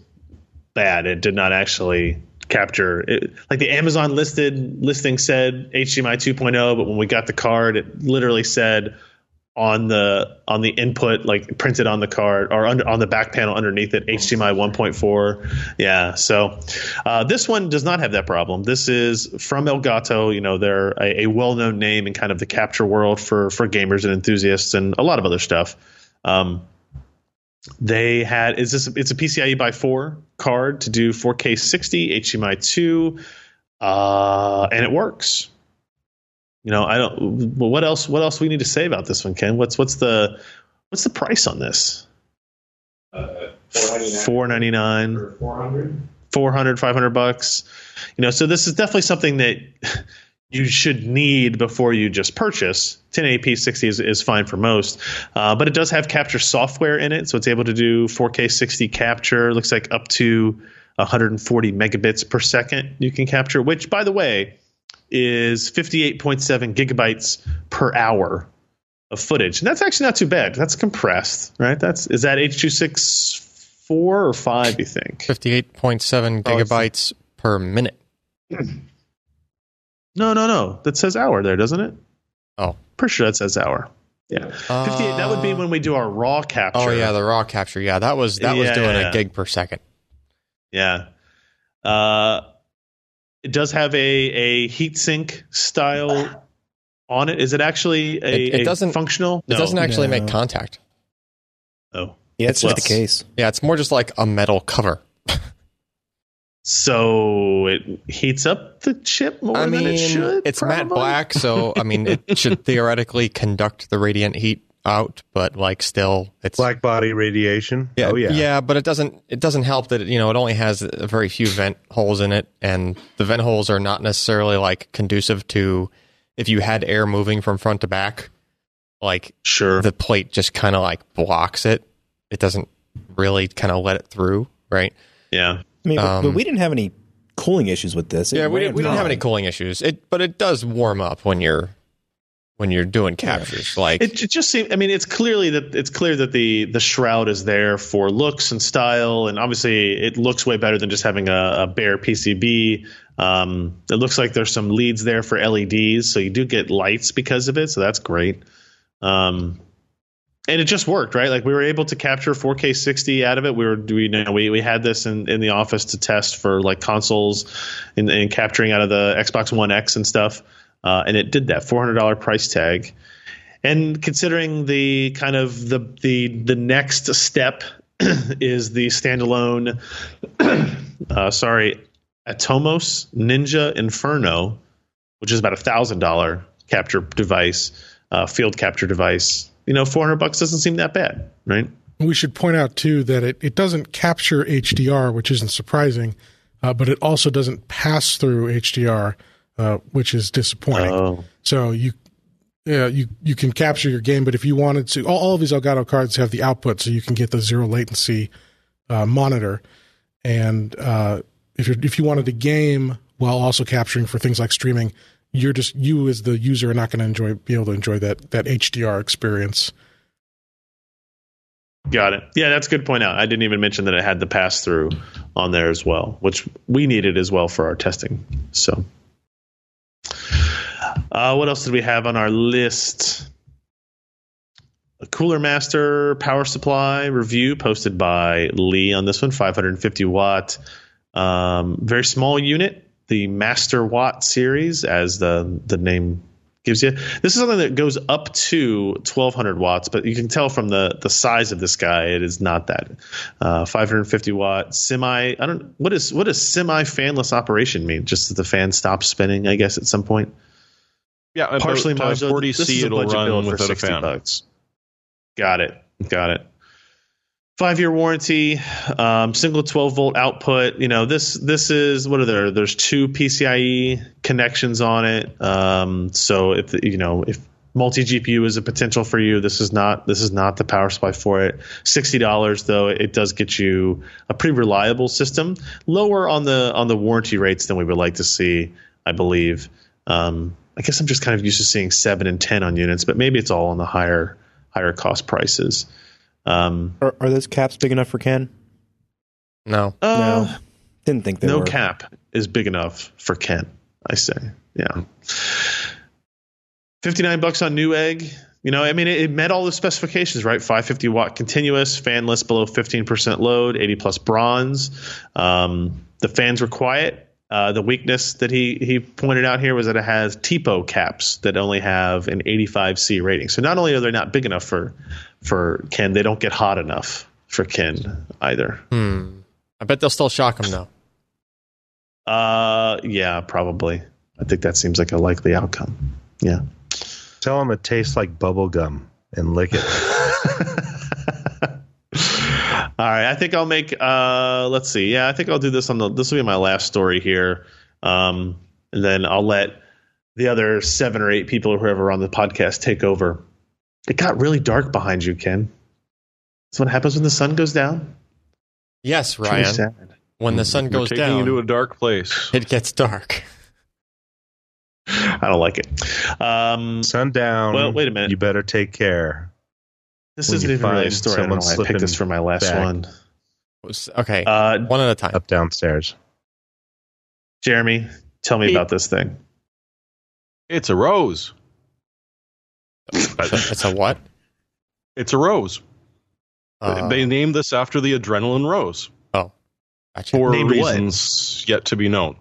S3: bad? It did not actually capture. It, like the Amazon listed listing said HDMI 2.0, but when we got the card, it literally said on the on the input like printed on the card or under, on the back panel underneath it HDMI 1.4 yeah so uh, this one does not have that problem. This is from Elgato. You know they're a, a well-known name in kind of the capture world for for gamers and enthusiasts and a lot of other stuff. Um, they had is this it's a PCIe by 4 card to do 4K 60 HDMI 2 uh, and it works you know, I don't. Well, what else? What else we need to say about this one, Ken? What's what's the what's the price on this? Four ninety nine.
S7: or 400
S3: 400 500 bucks you know so this is definitely something that you should need before you just purchase 1080p 60 is, is fine for most uh, but it does have capture software in it so it's able to do 4k 60 capture looks like up to 140 megabits per second you can capture which by the way is 58.7 gigabytes per hour of footage and that's actually not too bad that's compressed right that's is that h264 or 5 you think
S2: 58.7
S3: Oh,
S2: gigabytes per minute.
S3: No, no, no. That says hour there, doesn't it?
S2: Oh.
S3: Pretty sure that says hour. Yeah. 58. that would be when we do our raw capture.
S2: Oh yeah, the raw capture. Yeah, that was that was doing
S3: yeah, yeah.
S2: a gig per second.
S3: Yeah. Uh, it does have a, a heatsink style uh, on it. Is it actually a,
S2: It- it doesn't-
S3: functional?
S2: It doesn't actually
S6: No.
S2: make contact.
S3: Oh.
S1: Yeah, it's just the case.
S2: Yeah, it's more just like a metal cover.
S3: So it heats up the chip more
S2: I
S3: than it should.
S2: it's matte black, so I mean, it should theoretically conduct the radiant heat out, but like still, it's
S5: Black body radiation.
S2: Yeah,
S5: oh yeah.
S2: yeah, but it doesn't. It doesn't help that you know it only has a very few vent holes in it, and the vent holes are not necessarily like conducive to if you had air moving from front to back. Like
S3: Sure.
S2: the plate just kind of like blocks it. It doesn't really kind of let it through, right?
S3: yeah.
S1: I mean, but-
S2: Um,
S1: but we didn't have any cooling issues with this. It
S2: Yeah, we, didn't, we didn't have any cooling issues. It, but it does warm up when you're when you're doing captures. Like
S3: It, it just seems. I mean, it's clearly that it's clear that the the shroud is there for looks and style, and obviously it looks way better than just having a, a bare PCB. Um, it looks like there's some leads there for LEDs, so you do get lights because of it. So that's great. Um, and it just worked, right? Like we were able to capture 4K 60 out of it. We were, we you know, we we had this in, in the office to test for like consoles and, and capturing out of the Xbox One X and stuff. Uh, and it did that $400 price tag. And considering the kind of the the the next step is the standalone, uh, sorry, Atomos Ninja Inferno, which is about a thousand dollar capture device, uh, field capture device. You know, four hundred bucks doesn't seem that bad, right?
S6: We should point out too that it, it doesn't capture HDR, which isn't surprising, uh, but it also doesn't pass through HDR, uh, which is disappointing.
S3: Oh,
S6: So you, yeah, you you can capture your game, but if you wanted to, all, all of these Elgato cards have the output, so you can get the zero latency uh, monitor. And uh, if you if you wanted to game while also capturing for things like streaming, you're just you as the user are not going to enjoy be able to enjoy that that HDR experience.
S3: got it. Yeah, that's a good point out. I didn't even mention that it had the pass through on there as well, which we needed as well for our testing. So, uh, what else did we have on our list? A Cooler Master power supply review posted by Lee on this one, 550 watt, um, very small unit, the Master Watt series, as the the name gives you. This is something that goes up to 1200 watts but you can tell from the the size of this guy it is not that. Uh, 550 watt semi i don't what is what does semi fanless operation mean? Just that the fan stops spinning i guess at some point
S4: Yeah,
S3: partially
S4: uh,
S3: modular
S4: 40
S3: this
S4: C
S3: is a
S4: it'll
S3: budget
S4: run
S3: build for
S4: without a
S3: 60
S4: fan.
S3: bucks. Got it. Got it. Five year warranty um, single 12 volt output. You know this this is what are there? There's two pcie connections on it. Um, so if you know if multi gpu is a potential for you this is not this is not the power supply for it. $60 though it does get you a pretty reliable system lower on the on the warranty rates than we would like to see i believe. Um, i guess i'm just kind of used to seeing 7 and 10 on units but maybe it's all on the higher higher cost prices um,
S1: Are, are those caps big enough for Ken?
S2: No.
S3: uh,
S1: no, didn't think they
S3: no
S1: were.
S3: cap is big enough for Ken. I say, yeah. Fifty nine bucks on Newegg. You know, I mean, it, it met all the specifications, right? Five fifty watt continuous, fanless below fifteen percent load, eighty plus bronze. Um, the fans were quiet. Uh, the weakness that he he pointed out here was that it has Teapo caps that only have an 85C rating. So not only are they not big enough for for Ken, they don't get hot enough for Ken either.
S2: Hmm. I bet they'll still shock him though.
S3: Uh, yeah, probably. I think that seems like a likely outcome. Yeah.
S5: Tell him it tastes like bubble gum and lick it.
S3: All right, I think I'll make. Uh, let's see. Yeah, I think I'll do this on the. This will be my last story here, um, and then I'll let the other seven or eight people or whoever on the podcast take over. It got really dark behind you, Ken. That's what happens when the sun goes down.
S2: Yes, Ryan.
S3: sad.
S2: When the sun
S4: We're
S2: goes
S4: taking
S2: down,
S4: you to a dark place.
S2: it gets dark.
S3: I don't like it. Um,
S5: Sundown.
S3: Well, wait a minute.
S5: You better take care.
S3: This isn't
S5: you
S3: even really a
S5: find
S3: story. I don't know why I picked this for my last
S5: back.
S3: one.
S2: Okay,
S3: Uh,
S2: one at a time.
S5: Up downstairs.
S3: Jeremy, tell me
S4: Hey.
S3: about this thing.
S4: It's a rose.
S2: It's a what?
S4: It's a rose.
S2: Uh,
S4: they named this after the Adrenalin rose Oh.
S2: gotcha.
S4: for
S3: Named what?
S4: reasons yet to be known.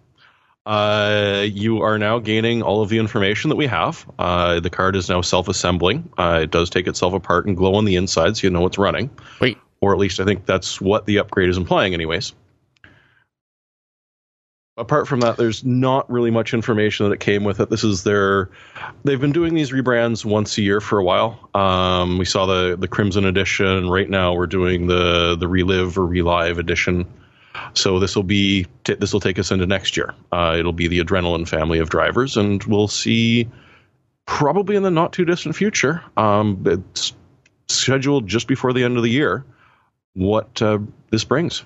S4: Uh, you are now gaining all of the information that we have. Uh, the card is now self-assembling. Uh, it does take itself apart and glow on the inside, so you know what's running.
S2: Wait.
S4: or at least I think that's what the upgrade is implying, anyways. Apart from that, there's not really much information that it came with it. This is their. They've been doing these rebrands once a year for a while. Um, we saw the the Crimson edition. Right now, we're doing the the Relive or Relive edition. So this will be t- this will take us into next year. Uh, it'll be the Adrenalin family of drivers, and we'll see probably in the not too distant future. Um, it's scheduled just before the end of the year. What uh, this brings.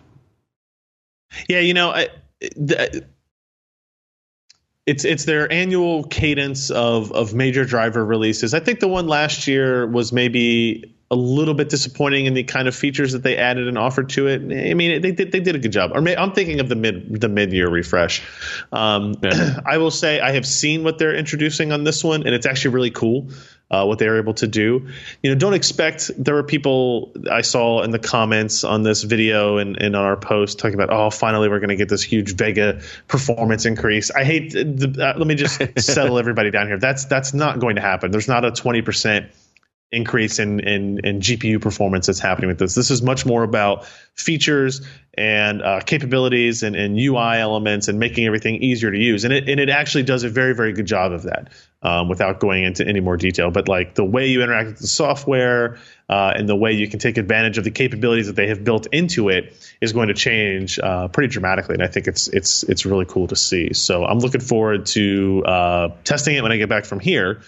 S3: Yeah, you know, I, it's it's their annual cadence of of major driver releases. I think the one last year was maybe a little bit disappointing in the kind of features that they added and offered to it. I mean, they did they did a good job. Or I'm thinking of the mid the mid year refresh. Um,
S4: Yeah.
S3: I will say I have seen what they're introducing on this one, and it's actually really cool. Uh, what they are able to do, you know, don't expect. There were people I saw in the comments on this video and, and on our post talking about, oh, finally we're going to get this huge Vega performance increase. I hate. The, uh, let me just settle everybody down here. That's that's not going to happen. There's not a twenty percent increase in, in in GPU performance that's happening with this. This is much more about features and uh, capabilities and, and UI elements and making everything easier to use. And it and it actually does a very very good job of that. Um, without going into any more detail, but like the way you interact with the software uh, and the way you can take advantage of the capabilities that they have built into it is going to change uh, pretty dramatically. And I think it's it's it's really cool to see. So I'm looking forward to uh, testing it when I get back from here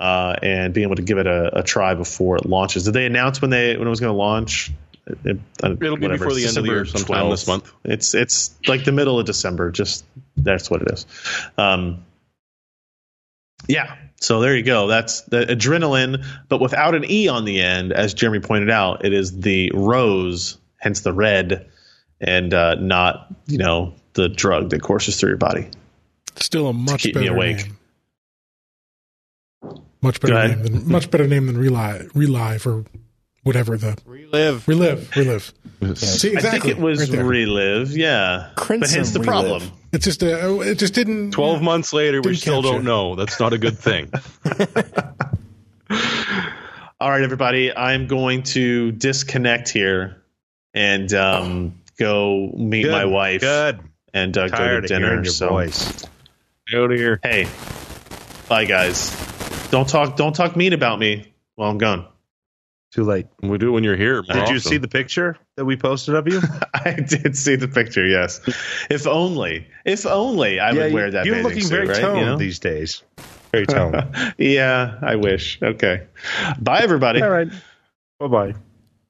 S3: uh, and being able to give it a, a try before it launches. Did they announce when they when it was going to launch? It,
S4: It'll be before the end of the year, sometime this month.
S3: It's it's like the middle of December. Just that's what it is. Um, yeah. So there you go. That's the Adrenalin, but without an e on the end, as Jeremy pointed out. It is the rose, hence the red, and uh, not you know the drug that courses through your body.
S6: Still a much to
S3: keep me awake.
S6: name. Much better
S3: Go
S6: name than much better name than Relive, Relive or whatever the
S2: Relive.
S6: relive, relive. See,
S3: I
S6: exactly.
S3: think it was
S6: right
S3: relive, yeah. but
S1: Crimson
S3: hence the
S1: Relive.
S3: problem.
S6: It's just uh, it just didn't.
S4: 12 months later, we still
S6: capture.
S4: don't know. That's not a good thing.
S3: All right, everybody. I'm going to disconnect here and um, go meet
S5: Good,
S3: my wife
S5: Good.
S3: and uh, go to
S5: Tired of
S3: dinner.
S5: your
S3: so,
S5: voice.
S4: Out of here.
S3: hey, bye, guys. Don't talk. Don't talk mean about me while I'm gone.
S5: Too late.
S4: We do it when you're here. more
S5: Did you see the picture that we posted of you?
S3: I did see the picture. Yes. If only. If only I would wear that.
S5: You're looking
S3: suit,
S5: very
S3: right?
S5: toned
S3: You know?
S5: these days. Very toned.
S3: yeah, I wish. Okay. Bye, everybody.
S5: All right. Bye bye.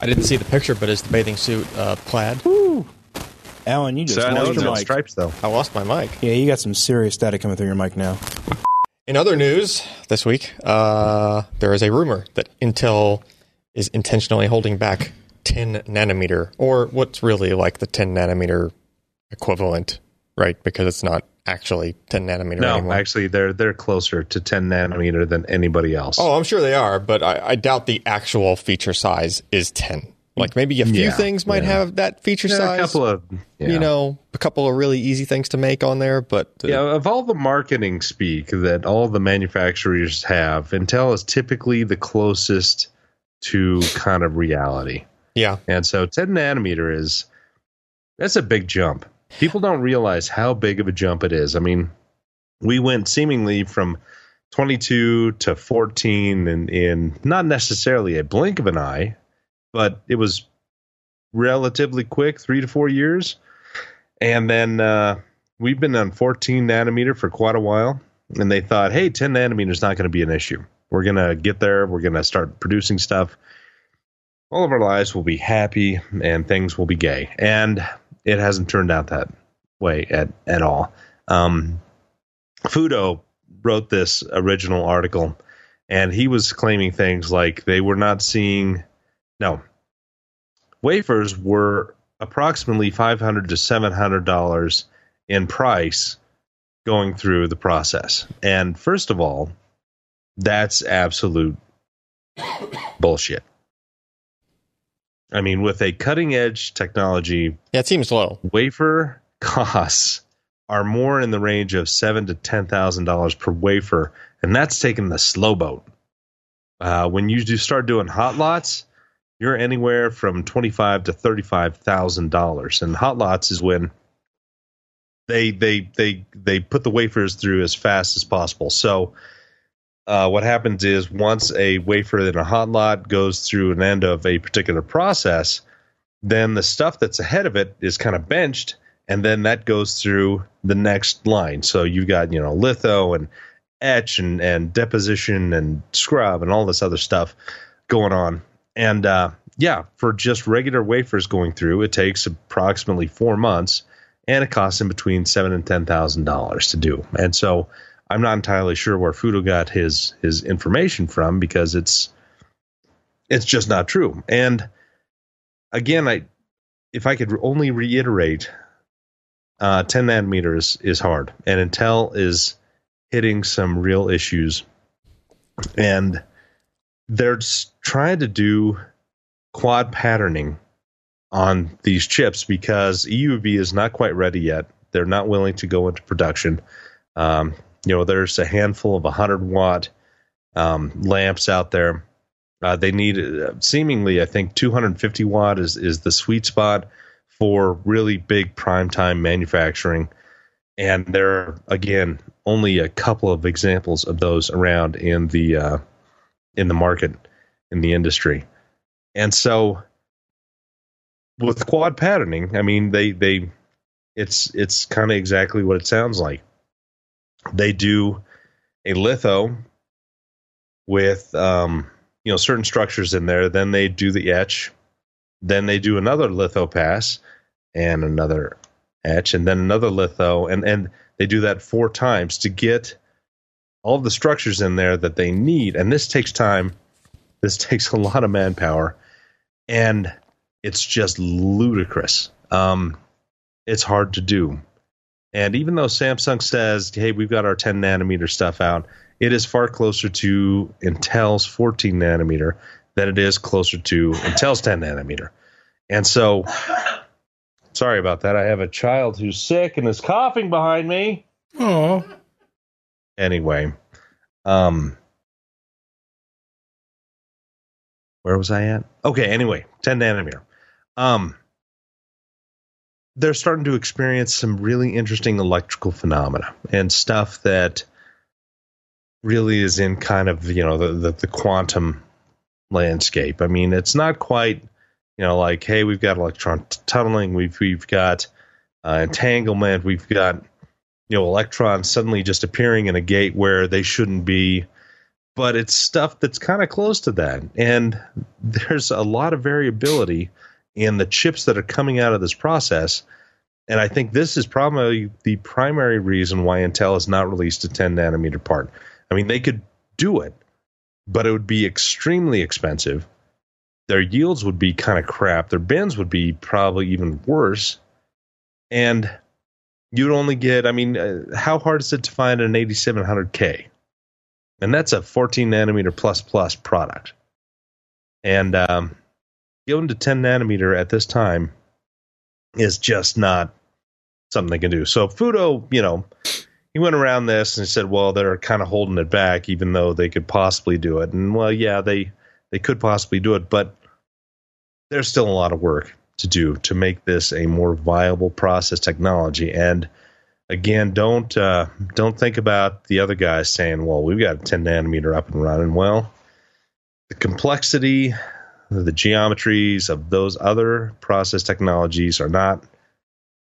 S2: I didn't see the picture, but is the bathing suit uh, plaid?
S1: Allyn, you just
S4: Sad
S1: lost your mic.
S5: stripes though.
S2: I lost my mic.
S1: Yeah, you got some serious static coming through your mic now.
S2: In other news this week, uh, there is a rumor that Intel is intentionally holding back 10 nanometer, or what's really like the 10 nanometer equivalent, right? Because it's not actually 10 nanometer
S5: No,
S2: anymore.
S5: actually, they're they're closer to 10 nanometer than anybody else.
S2: oh, I'm sure they are, but I, I doubt the actual feature size is 10. Like maybe a few
S5: Yeah,
S2: things might
S5: yeah.
S2: have that feature
S5: Yeah,
S2: size.
S5: a couple of yeah.
S2: You know, a couple of really easy things to make on there, but uh,
S5: Yeah, of all the marketing speak that all the manufacturers have, Intel is typically the closest to kind of reality.
S2: yeah.
S5: And so 10 nanometer is that's a big jump. People don't realize how big of a jump it is. I mean, we went seemingly from 22 to 14 in, in not necessarily a blink of an eye, but it was relatively quick, three to four years. And then uh, we've been on 14 nanometer for quite a while. And they thought, hey, 10 nanometer is not going to be an issue. We're going to get there. We're going to start producing stuff all of our lives will be happy and things will be gay. And it hasn't turned out that way at, at all. Um, Fudo wrote this original article and he was claiming things like they were not seeing, no, wafers were approximately 500 to $700 in price going through the process. And first of all, that's absolute bullshit. I mean, with a cutting edge technology,
S2: Yeah, it seems low.
S5: wafer costs are more in the range of seven to ten thousand dollars per wafer, and that's taking the slow boat. Uh, when you do start doing hot lots, you're anywhere from twenty five to thirty five thousand dollars, and hot lots is when they they they they put the wafers through as fast as possible. So uh, what happens is once a wafer in a hot lot goes through an end of a particular process, then the stuff that's ahead of it is kind of benched, and then that goes through the next line. So you've got you know litho and etch and and deposition and scrub and all this other stuff going on. And uh, yeah, for just regular wafers going through, it takes approximately four months, and it costs in between seven and ten thousand dollars to do. And so I'm not entirely sure where Fudo got his his information from because it's it's just not true. And again, I if I could only reiterate, uh, 10 nanometers is hard, and Intel is hitting some real issues, and they're trying to do quad patterning on these chips because EUV is not quite ready yet. They're not willing to go into production. Um, you know, there's a handful of 100 watt um, lamps out there. Uh, they need uh, seemingly, I think, 250 watt is is the sweet spot for really big prime time manufacturing. And there are again only a couple of examples of those around in the uh, in the market in the industry. And so with quad patterning, I mean they they it's it's kind of exactly what it sounds like. They do a litho with um, you know certain structures in there. Then they do the etch. Then they do another litho pass and another etch, and then another litho, and and they do that four times to get all the structures in there that they need. And this takes time. This takes a lot of manpower, and it's just ludicrous. Um, it's hard to do. And even though Samsung says, "Hey, we've got our 10 nanometer stuff out," it is far closer to Intel's 14 nanometer than it is closer to Intel's 10 nanometer. And so, sorry about that. I have a child who's sick and is coughing behind me.
S6: Oh,
S5: Anyway, um, where was I at? Okay, anyway, 10 nanometer. Um, they're starting to experience some really interesting electrical phenomena and stuff that really is in kind of you know the, the, the quantum landscape. I mean, it's not quite you know like hey, we've got electron t- tunneling, we've we've got uh, entanglement, we've got you know electrons suddenly just appearing in a gate where they shouldn't be. But it's stuff that's kind of close to that, and there's a lot of variability in the chips that are coming out of this process. And I think this is probably the primary reason why Intel has not released a 10 nanometer part. I mean, they could do it, but it would be extremely expensive. Their yields would be kind of crap. Their bins would be probably even worse. And you'd only get, I mean, uh, how hard is it to find an 8700K? And that's a 14 nanometer plus plus product. And um, going to 10 nanometer at this time is just not something they can do. So Fudo, you know, he went around this and said, well, they're kind of holding it back, even though they could possibly do it. And well, yeah, they they could possibly do it, but there's still a lot of work to do to make this a more viable process technology. And again, don't uh, don't think about the other guys saying, well, we've got a 10 nanometer up and running. Well, the complexity the geometries of those other process technologies are not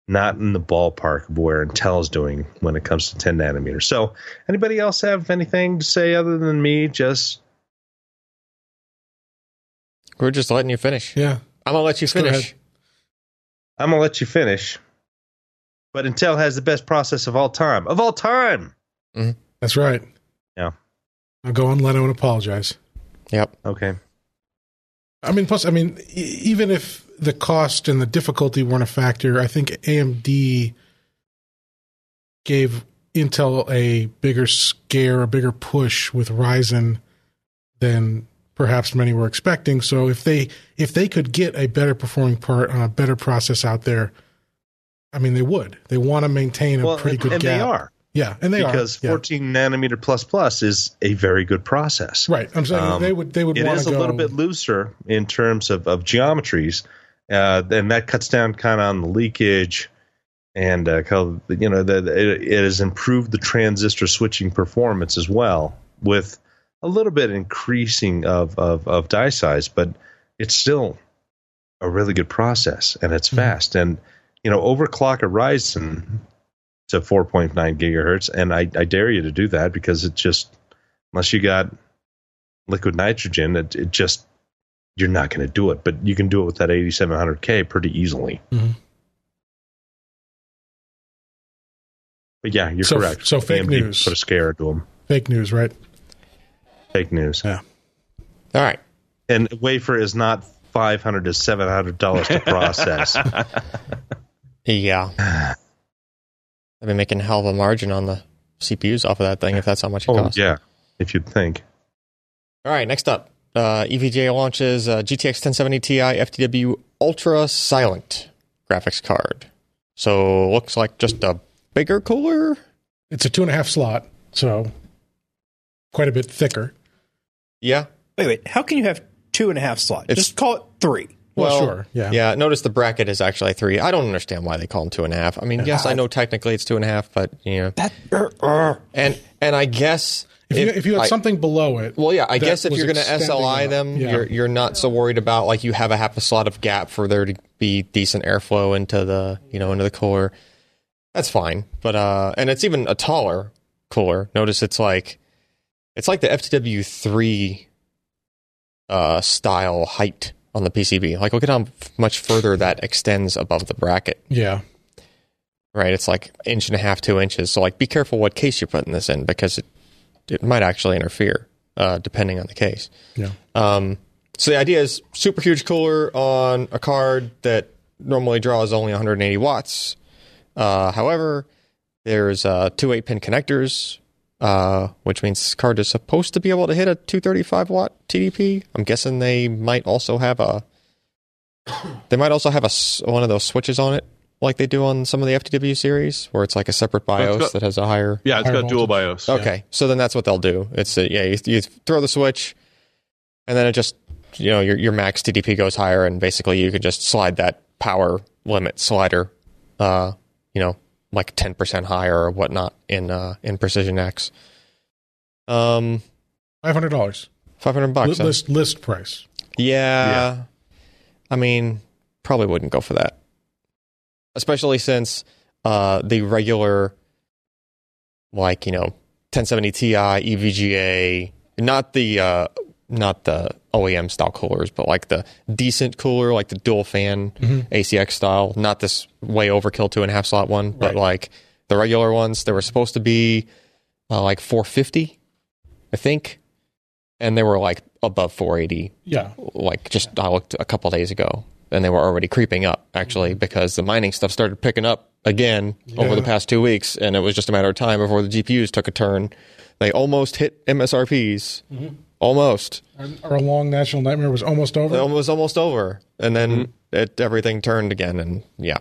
S5: not in the ballpark of where Intel is doing when it comes to 10 nanometers. So, anybody else have anything to say other than me? Just
S2: We're just letting you finish.
S6: yeah.
S2: I'm gonna let you
S6: Just go
S2: finish.
S6: Ahead.
S5: I'm gonna let you finish. But Intel has the best process of all time. Of all time. Mm-hmm.
S6: That's right.
S5: Yeah.
S6: I'll go on Leno and apologize.
S2: Yep.
S5: Okay.
S6: I mean, plus, I mean, e- even if the cost and the difficulty weren't a factor, I think AMD gave Intel a bigger scare, a bigger push with Ryzen than perhaps many were expecting. So if they if they could get a better performing part on a better process out there, I mean, they would. They want to maintain a
S5: Well,
S6: pretty
S5: and,
S6: good
S5: and
S6: gap.
S5: they are
S6: yeah, and they
S5: because
S6: are yeah.
S5: 14 nanometer plus plus is a very good process.
S6: right. I'm saying
S5: Um,
S6: they would they would
S5: It is a
S6: go
S5: little bit looser in terms of, of geometries, uh, and that cuts down kind of on the leakage, and uh, you know the, it, it has improved the transistor switching performance as well with a little bit increasing of, of, of die size, but it's still a really good process and it's
S6: Mhm.
S5: fast. And you know, overclock a Ryzen to 4.9 gigahertz, and I, I dare you to do that because it just unless you got liquid nitrogen, it, it just you're not going to do it. But you can do it with that 8700K pretty easily.
S6: Mhm.
S5: But yeah, you're
S6: So-
S5: correct.
S6: so fake
S5: AMD
S6: news.
S5: put a scare into them.
S6: fake news, right?
S5: Fake news. Yeah.
S2: All right.
S5: And wafer is not 500 to 700 dollars to process.
S2: Yeah. I've been making a hell of a margin on the CPUs off of that thing if that's how much it
S5: oh
S2: costs.
S5: yeah, if you'd think.
S2: All right, next up. Uh, EVGA launches uh, GTX 1070 Ti FTW Ultra Silent graphics card. So looks like just a bigger cooler.
S6: It's a two and a half slot, so quite a bit thicker.
S2: Yeah.
S1: Wait, wait. How can you have two and a half slots?
S2: It's-
S1: Just call it three.
S6: Well, sure, yeah.
S2: Yeah. Notice the bracket is actually three. I don't understand why they call them two and a half. I mean, yes, I know technically it's two and a half, but you know,
S1: That er, er.
S2: and and I guess
S6: If, you, if you had
S2: I-
S6: something below it,
S2: Well, yeah, I guess if you're going to SLI
S6: out.
S2: them,
S6: Yeah.
S2: you're you're not so worried about like you have a half a slot of gap for there to be decent airflow into the you know into the cooler. That's fine, but uh, and it's even a taller cooler. Notice it's like it's like the FTW three uh style height on the PCB. Like look at how much further that extends above the bracket.
S6: yeah,
S2: Right, it's like inch and a half, two inches. So like, be careful what case you're putting this in because it it might actually interfere uh, depending on the case.
S6: yeah.
S2: Um, so the idea is super huge cooler on a card that normally draws only 180 watts. Uh, however, there's uh, two eight pin connectors uh, which means this card is supposed to be able to hit a 235 watt TDP. I'm guessing they might also have a they might also have a s- one of those switches on it, like they do on some of the FTW series, where it's like a separate BIOS
S4: got-
S2: that has a higher.
S4: Yeah, it's
S6: Higher
S4: got dual
S6: voltage.
S4: BIOS.
S2: Okay, so then that's what they'll do. It's a, yeah, you, you throw the switch, and then it just you know your your max TDP goes higher, and basically you can just slide that power limit slider, uh, you know, like ten percent higher or whatnot in uh in Precision X. Um,
S6: Five hundred dollars
S2: five hundred bucks. huh?
S6: list list price.
S2: Yeah. I mean, probably wouldn't go for that. Especially since uh, the regular, like, you know, 1070 Ti, EVGA, not the, uh, not the OEM style coolers, but like the decent cooler, like the dual fan mm-hmm. ACX style, not this way overkill two and a half slot one, but
S6: Right.
S2: like the regular ones, they were supposed to be uh, like 450, I think. And they were like above 480
S6: Yeah,
S2: like just I looked a couple days ago, and they were already creeping up actually mm-hmm. because the mining stuff started picking up again over the past two weeks, and it was just a matter of time before the GPUs took a turn. They almost hit MSRPs, mm-hmm. Almost.
S6: our, our long national nightmare was almost over.
S2: It was almost over, and then it everything turned again, and yeah.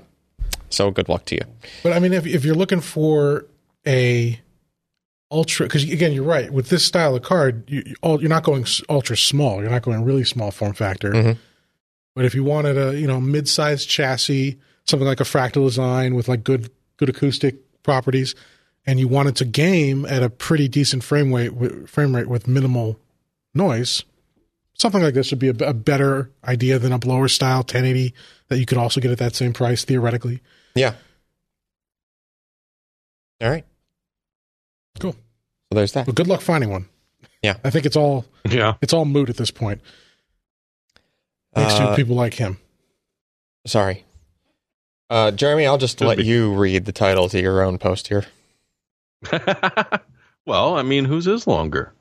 S2: So good luck to you.
S6: But I mean, if if you're looking for a ultra, because again, you're right with this style of card, you, you're not going ultra small. You're not going really small form factor.
S2: Mhm.
S6: But if you wanted a you know mid-sized chassis, something like a fractal design with like good good acoustic properties, and you wanted to game at a pretty decent frame rate frame rate with minimal noise, something like this would be a, a better idea than a blower style 1080 that you could also get at that same price theoretically.
S2: Yeah. All right.
S6: Cool.
S2: So there's that.
S6: Well, good luck finding one.
S2: Yeah.
S6: I think it's all
S4: Yeah.
S6: it's all moot at this point. Thanks
S2: Uh,
S6: to people like him.
S2: Sorry. Uh, Jeremy, I'll just
S4: Could
S2: let
S4: be.
S2: you read the title to your own post here.
S4: well, I mean, whose is longer?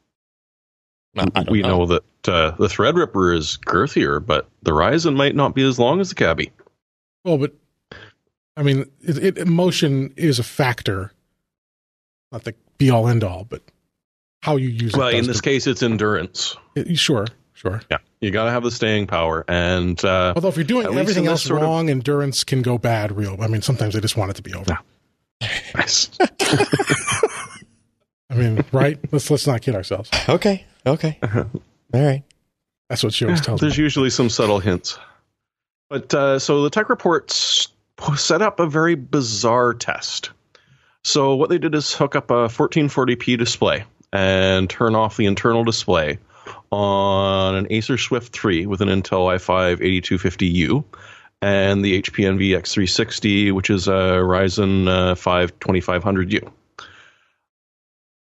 S2: No, I
S4: we know, that uh, the Threadripper is girthier, but the Ryzen might not be as long as the Kaby.
S6: Well, but I mean, it, it, motion is a factor, not the be all end all, but how you use it.
S4: Well, in this
S6: the-
S4: case, it's endurance.
S6: it- sure, sure.
S4: Yeah, you got to have the staying power, and uh,
S6: Although if you're doing everything else
S4: this sort of-
S6: wrong, endurance can go bad. Real. I mean, sometimes I just want it to be over.
S4: nice.
S6: I mean, right? let's let's not kid ourselves.
S2: Okay. Okay. All right.
S6: That's what she always tells me.
S4: There's usually some subtle hints. But uh, so the tech reports set up a very bizarre test. So what they did is hook up a 1440p display and turn off the internal display on an Acer Swift 3 with an Intel i5 8250U and the HP Envy X360, which is a Ryzen uh, 5 2500U.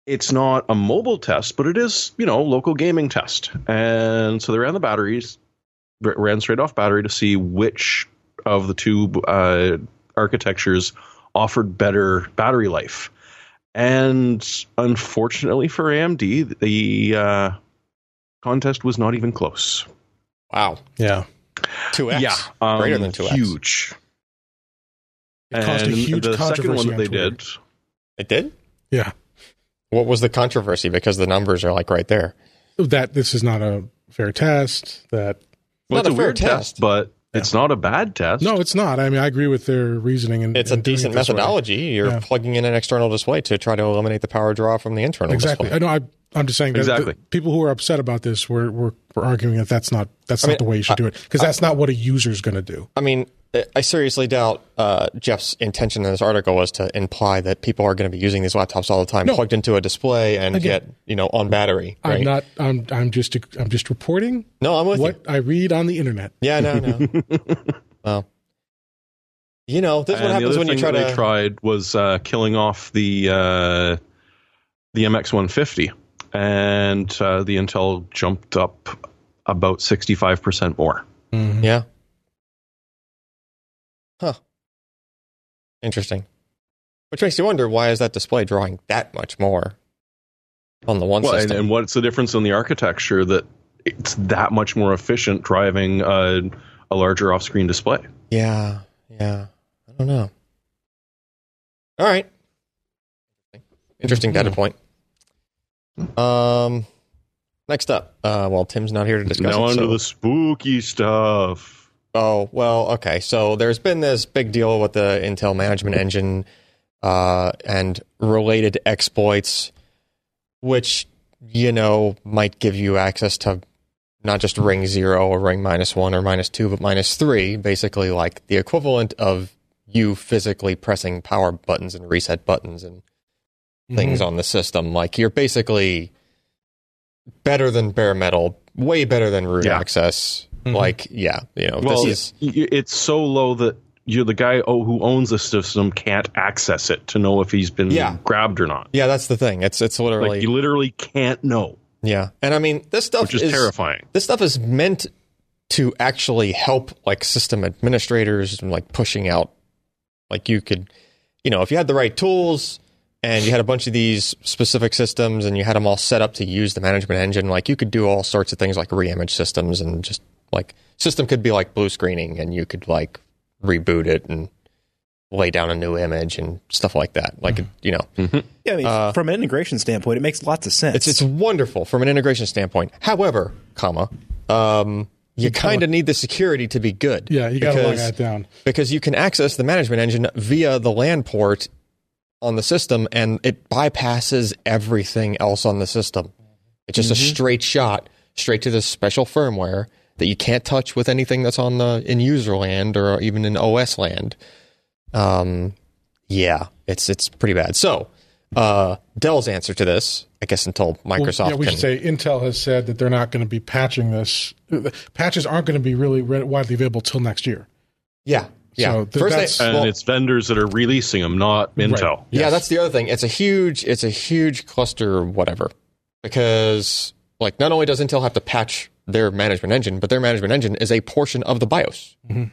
S4: It's not a mobile test, but it is, you know, local gaming test. And so they ran the batteries, ran straight off battery to see which of the two uh, architectures offered better battery life. And unfortunately for AMD, the uh, contest was not even close.
S2: Wow.
S6: Yeah,
S2: Two X.
S4: Yeah, um,
S2: Greater than 2x.
S4: Huge.
S6: it caused a
S4: And
S6: huge
S4: the
S6: controversy
S4: second one that they
S6: Twitter.
S4: did,
S2: It did.
S6: Yeah,
S2: What was the controversy? Because the numbers are like right there.
S6: that this is not a fair test. That
S4: well,
S2: Not
S4: it's
S2: a
S4: a
S2: fair
S4: weird test,
S2: test.
S4: but it's not a bad test.
S6: no, it's not. I mean, I agree with their reasoning. And
S2: It's a
S6: and doing
S2: decent
S6: it this way.
S2: methodology. You're
S6: Yeah.
S2: plugging in an external display to try to eliminate the power draw from the internal
S6: Exactly.
S2: display.
S6: I know. I, I'm just saying that
S4: Exactly.
S6: the people who are upset about this were were, were arguing that that's not that's
S2: I
S6: not
S2: mean,
S6: the way you should do it because that's not what a user is going to do.
S2: I mean, I seriously doubt uh, Jeff's intention in this article was to imply that people are going to be using these laptops all the time,
S6: No.
S2: plugged into a display and
S6: Again,
S2: get you know on battery.
S6: I'm not. I'm. I'm just. I'm just reporting
S2: no, I'm with
S6: what
S2: you.
S6: I read on the internet.
S2: Yeah, no, no. well, you know, this is what
S4: and
S2: happens when you
S4: thing
S2: try
S4: that
S2: to.
S4: they tried was uh, killing off the uh, the MX150, and uh, the Intel jumped up about 65 percent more.
S2: Yeah. Huh. Interesting. Which makes you wonder why is that display drawing that much more on the one
S4: Well, and,
S2: system?
S4: and what's the difference in the architecture that it's that much more efficient driving a, a larger off-screen display?
S2: yeah, yeah. I don't know. All right. Interesting data
S6: Mhm.
S2: point. Um, next up, uh, well, Tim's not here to discuss.
S4: now
S2: it,
S4: on to the spooky stuff.
S2: Oh, well, okay. So there's been this big deal with the Intel management engine uh, and related exploits, which, you know, might give you access to not just ring zero or ring minus one or minus two, but minus three, basically like the equivalent of you physically pressing power buttons and reset buttons and things on the system. Like you're basically better than bare metal, way better than root
S4: Yeah.
S2: access.
S6: Mhm.
S2: Like, yeah, you know,
S4: Well,
S2: this is
S4: it's so low that you're the guy oh, who owns the system can't access it to know if he's been
S2: Yeah.
S4: grabbed or not.
S2: yeah, that's the thing. It's it's literally
S4: Like you literally can't know,
S2: yeah, and I mean this stuff
S4: which is, terrifying.
S2: This stuff is meant to actually help like system administrators and like pushing out like you could you know if you had the right tools and you had a bunch of these specific systems and you had them all set up to use the management engine like you could do all sorts of things like reimage systems and just like system could be like blue screening and you could like reboot it and lay down a new image and stuff like that like you know
S1: Yeah, I mean,
S2: Uh,
S1: from an integration standpoint, it makes lots of sense.
S2: it's it's wonderful from an integration standpoint. However, comma, um, you kind of need the security to be good.
S6: Yeah, you got to log
S2: because,
S6: that down.
S2: because you can access the management engine via the LAN port on the system, and it bypasses everything else on the system. It's just a straight shot straight to this special firmware that you can't touch with anything that's on the in user land or even in OS land. Um, yeah, it's it's pretty bad. So, uh, Dell's answer to this, I guess, until
S6: Well,
S2: Microsoft
S6: yeah, we
S2: can
S6: should say Intel has said that they're not going to be patching this. Patches aren't going to be really widely available till next year.
S2: Yeah. Yeah.
S6: So th-
S2: First
S6: that's-
S2: they,
S4: And
S2: well,
S4: it's vendors that are releasing them, not Intel.
S2: yeah,
S6: Yes.
S2: that's the other thing. It's a huge it's a huge cluster whatever. Because like not only does Intel have to patch their management engine, but their management engine is a portion of the BIOS.
S6: Mhm.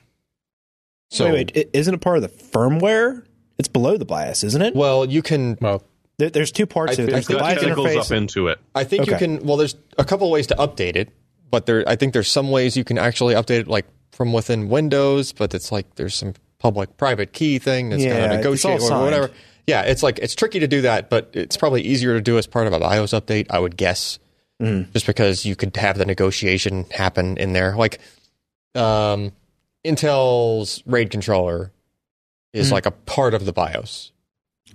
S2: So
S1: wait, wait, isn't it part of the firmware? It's below the BIOS, isn't it?
S2: well, you can
S6: Well,
S1: There, there's two parts
S2: I
S1: to it. There's the BIOS
S4: tentacles
S1: interface.
S4: up into it.
S2: I think you can well there's a couple ways to update it, but there I think there's some ways you can actually update it like from within Windows, but it's like there's some public private key thing that's
S1: Yeah,
S2: kind of
S1: it's
S2: negotiate or whatever. Yeah, it's like it's tricky to do that, but it's probably easier to do as part of a BIOS update, I would guess.
S1: Mm.
S2: Just because you could have the negotiation happen in there. Like um Intel's RAID controller is
S1: Mhm.
S2: like a part of the BIOS.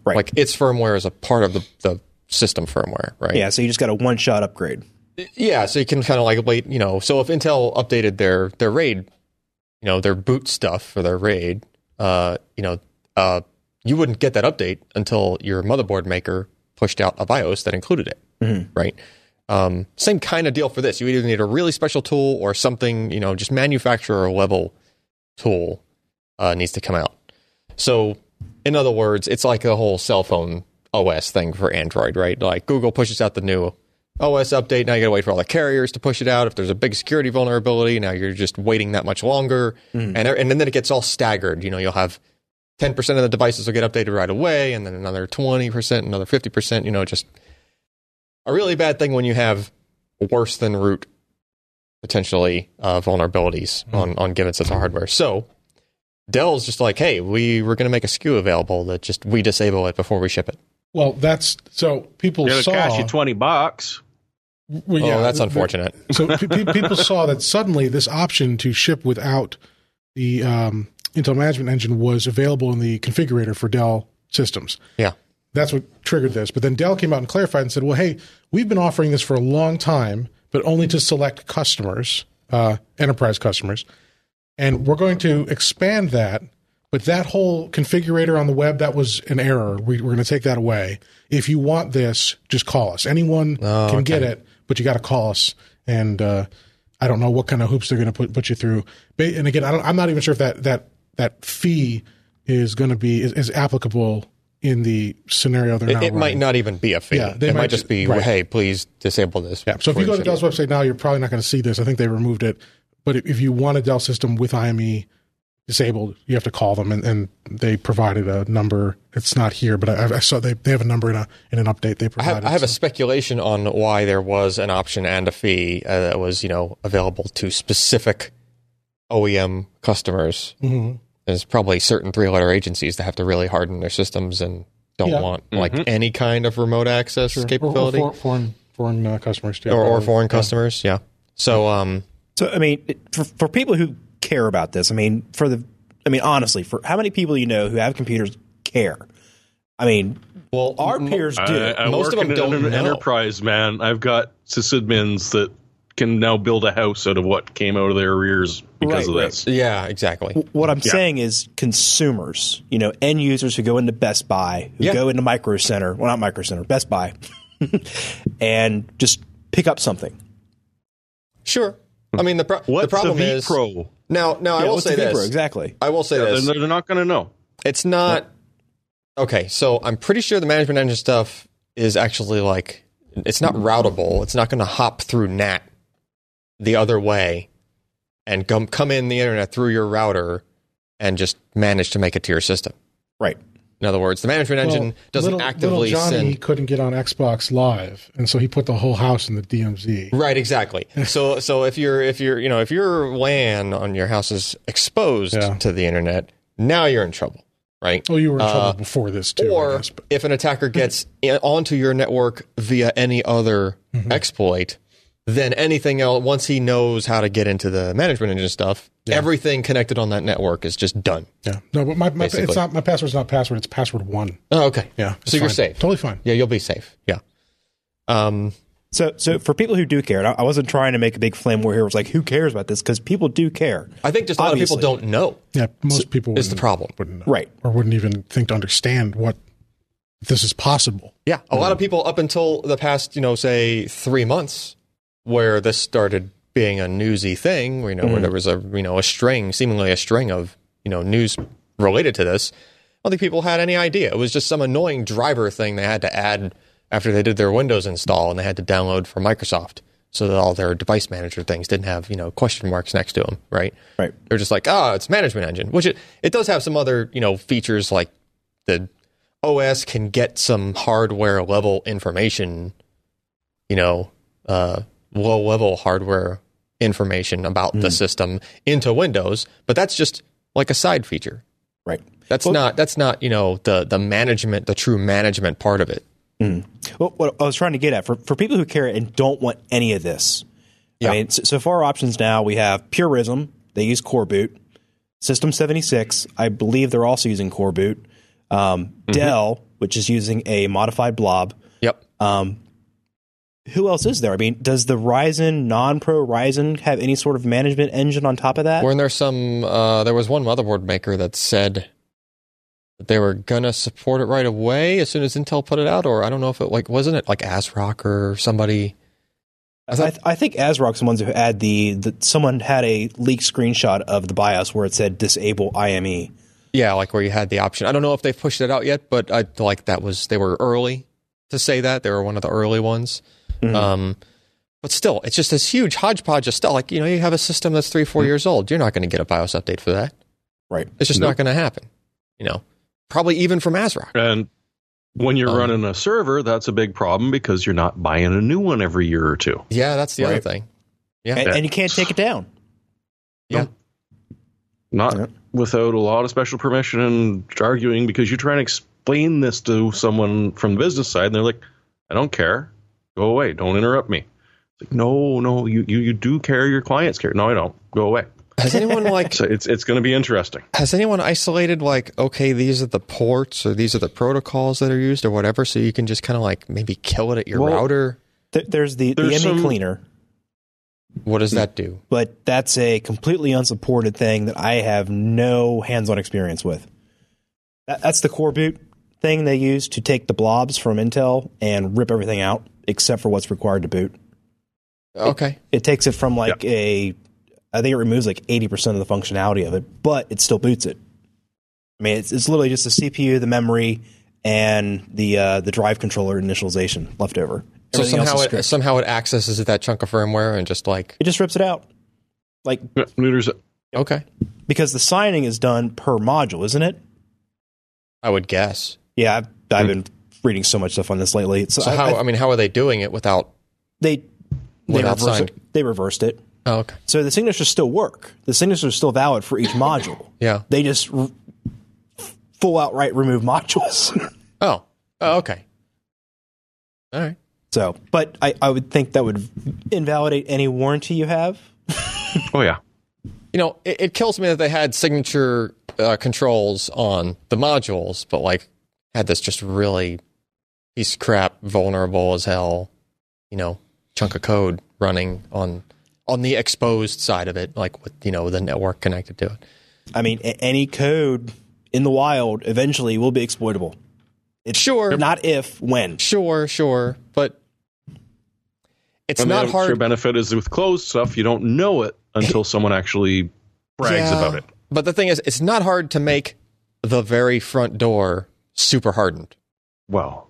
S1: Right.
S2: Like its firmware is a part of the, the system firmware, right?
S1: Yeah, so you just got a one shot upgrade.
S2: Yeah, so you can kind of like wait, you know. So if Intel updated their their RAID, you know, their boot stuff for their RAID, uh, you know, uh, you wouldn't get that update until your motherboard maker pushed out a BIOS that included it,
S1: Mhm.
S2: right? Um, same kind of deal for this. You either need a really special tool or something, you know, just manufacturer level tool uh, needs to come out. So, in other words, it's like the whole cell phone OS thing for Android, right? Like Google pushes out the new OS update. Now you got to wait for all the carriers to push it out. If there's a big security vulnerability, now you're just waiting that much longer, and and then it gets all staggered. You know, you'll have ten percent of the devices will get updated right away, and then another twenty percent, another fifty percent. You know, just a really bad thing when you have worse than root potentially uh, vulnerabilities on on given sets of hardware. So Dell's just like, hey, we were going to make a SKU available that just we disable it before we ship it.
S6: well, that's so people
S4: You're
S6: saw.
S4: gonna cash you twenty bucks.
S6: Well,
S2: oh, that's unfortunate.
S6: so pe- pe- people saw that suddenly this option to ship without the um, Intel Management Engine was available in the configurator for Dell systems.
S2: Yeah.
S6: That's what triggered this. But then Dell came out and clarified and said, "Well, hey, we've been offering this for a long time, but only to select customers, uh, enterprise customers, and we're going to expand that." But that whole configurator on the web, that was an error. We, we're going to take that away. If you want this, just call us. Anyone
S2: Oh,
S6: can get it, but you got to call us. And uh, I don't know what kind of hoops they're going to put put you through. And again, I don't, I'm not even sure if that that that fee is going to be is, is applicable in the scenario they're
S2: It,
S6: now
S2: it might not even be a fee.
S6: Yeah, they
S2: it might
S6: might
S2: just be,
S6: right.
S2: hey, please disable this.
S6: Yeah. So if you go to Dell's website now, you're probably not going to see this. I think they removed it. But if- if you want a Dell system with IME disabled, you have to call them, and, and they provided a number. It's not here, but I, I saw they, they have a number in a in an update they
S2: I
S6: provided.
S2: have, I have a speculation on why there was an option and a fee uh, that was, you know, available to specific OEM customers.
S6: Mhm.
S2: There's probably certain three-letter agencies that have to really harden their systems and don't
S6: Yeah.
S2: want like
S4: Mhm.
S2: any kind of remote access
S6: Sure. Or- or
S2: capability.
S6: for- foreign foreign uh, customers too,
S2: or, or foreign
S6: Yeah.
S2: customers. Yeah. So um,
S1: So I mean, for for people who care about this, I mean, for the, I mean, honestly, for how many people you know who have computers care? I mean,
S2: well,
S1: our
S2: m-
S1: peers do.
S4: I, I
S2: Most of them
S4: in
S2: don't
S4: an
S2: know.
S4: enterprise, man. I've got sysadmins that can now build a house out of what came out of their ears because
S1: Right,
S4: of
S1: right.
S4: this.
S2: Yeah, exactly.
S1: what I'm
S4: Yeah.
S1: saying is consumers, you know, end users who go into Best Buy, who
S2: Yeah.
S1: go into Micro Center, well, not Micro Center, Best Buy, and just pick up something.
S2: Sure. I mean the pro-
S4: What's
S2: the problem
S4: a
S2: is
S4: vPro?
S2: Now. Now I will say
S1: the Vibro?
S2: this.
S1: exactly.
S2: I will say
S4: They're,
S2: this.
S4: they're not going to know.
S2: It's not okay. So I'm pretty sure the management engine stuff is actually like it's not routable. It's not going to hop through NAT the other way and come come in the internet through your router and just manage to make it to your system.
S1: Right.
S2: In other words, the management engine
S6: Well,
S2: doesn't
S6: little,
S2: actively
S6: little Johnny
S2: send.
S6: couldn't get on Xbox Live, and so he put the whole house in the DMZ.
S2: Right, exactly. So, so if you're if you're you know if your LAN on your house is exposed
S6: Yeah.
S2: to the internet, now you're in trouble, right?
S6: Well, you were in trouble
S2: Uh,
S6: before this too.
S2: Or
S6: guess,
S2: if an attacker gets onto your network via any other
S6: Mm-hmm.
S2: exploit, then anything else, once he knows how to get into the management engine stuff, everything connected on that network is just done.
S6: yeah, no, but my, my
S2: Basically.
S6: it's not my password's not password. It's password one.
S2: Oh, okay.
S6: Yeah, it's
S2: So you're
S6: fine.
S2: safe.
S6: Totally fine.
S2: Yeah, you'll be safe. Yeah. Um,
S1: So, so for people who do care, I I wasn't trying to make a big flame war here. It was like, who cares about this? Because people do care.
S2: I think just a lot
S1: Obviously.
S2: of people don't know.
S6: Yeah, most people
S2: is the problem.
S6: wouldn't know.
S1: Right.
S6: or wouldn't even think to understand what this is possible.
S2: Yeah, a lot of people up until the past, you know, say three months, where this started being a newsy thing, you know, where there was a you know a string, seemingly a string of you know news related to this. I don't think people had any idea. It was just some annoying driver thing they had to add after they did their Windows install, and they had to download from Microsoft so that all their device manager things didn't have you know question marks next to them, right?
S1: Right.
S2: They're just like, oh, it's management engine, which it, it does have some other, you know, features like the OS can get some hardware level information, you know, uh, low level hardware information about the mm. system into Windows, but that's just like a side feature.
S1: Right.
S2: That's not that's not, you know, the the management, the true management part of it. Mm.
S1: Well, what I was trying to get at for, for people who care and don't want any of this.
S2: Yeah.
S1: I mean, so, so for our options now, we have Purism. They use coreboot. System 76, I believe they're also using coreboot. Um, mm-hmm. Dell, which is using a modified blob.
S2: Yep.
S1: Um, Who else is there? I mean, does the Ryzen, non pro Ryzen, have any sort of management engine on top of that?
S2: Weren't there some? Uh, there was one motherboard maker that said that they were gonna support it right away as soon as Intel put it out, or I don't know if it like wasn't it like ASRock or somebody.
S1: I, th- I think ASRock's the ones who had the, the. Someone had a leaked screenshot of the BIOS where it said disable E." IME.
S2: Yeah, like where you had the option. I don't know if they've pushed it out yet, but I like that was they were early to say that they were one of the early ones. Um, but still, it's just this huge hodgepodge of stuff. Like you know, you have a system that's three, four years old. You're not going to get a BIOS update for that.
S1: Right.
S2: It's just not going to happen. You know, probably even from ASRock.
S4: And when you're
S2: Um,
S4: running a server, that's a big problem because you're not buying a new one every year or two.
S2: Yeah, that's the
S1: Right.
S2: other thing. Yeah,
S1: And, and you can't take it down.
S2: yeah.
S4: Not
S1: Yeah.
S4: without a lot of special permission and arguing because you try and explain this to someone from the business side and they're like, I don't care. Go away. Don't interrupt me. It's like, no, no, you, you, you do care. Your clients care. No, I don't. Go away.
S2: Has anyone like
S4: So it's it's going to be interesting.
S2: has anyone isolated like okay these are the ports or these are the protocols that are used or whatever so you can just kind of like maybe kill it at your
S1: Well-
S2: router
S1: Th- There's the, the
S4: There's
S1: ME
S4: some-
S1: cleaner,
S2: what does hmm. that do
S1: but that's a completely unsupported thing that I have no hands-on experience with. That, that's the coreboot thing they use to take the blobs from Intel and rip everything out except for what's required to boot.
S2: okay
S1: It takes it from like a, I think it removes like eighty percent of the functionality of it, but it still boots it. I mean, it's, it's literally just the CPU, the memory, and the uh, the drive controller initialization left over.
S2: so somehow it somehow it accesses that chunk of firmware and just like
S1: it just rips it out. Like
S4: Neuters,
S2: okay
S1: because the signing is done per module, isn't it?
S2: i would guess
S1: Yeah, I've, I've been reading so much stuff on this lately. So,
S2: so
S1: I-
S2: how
S1: I-
S2: I, mean how are they doing it without
S1: they they
S2: Without
S1: reversed it. They reversed it.
S2: oh okay
S1: So the signatures still work. The signatures are still valid for each module.
S2: yeah
S1: They just r- full outright remove modules.
S2: oh oh okay all right
S1: So, but I, I would think that would invalidate any warranty you have.
S4: Oh yeah.
S2: You know, it, it kills me that they had signature uh, controls on the modules, but like had this just really piece of crap, vulnerable as hell, you know, chunk of code running on on the exposed side of it, like with you know the network connected to it.
S1: I mean, a- any code in the wild eventually will be exploitable. It's
S2: Sure.
S1: not if, when.
S2: Sure, sure, but it's
S4: And
S2: not
S4: the extra
S2: hard.
S4: benefit is with closed stuff, you don't know it until someone actually brags
S2: Yeah.
S4: about it.
S2: But the thing is, it's not hard to make the very front door super hardened.
S4: Well,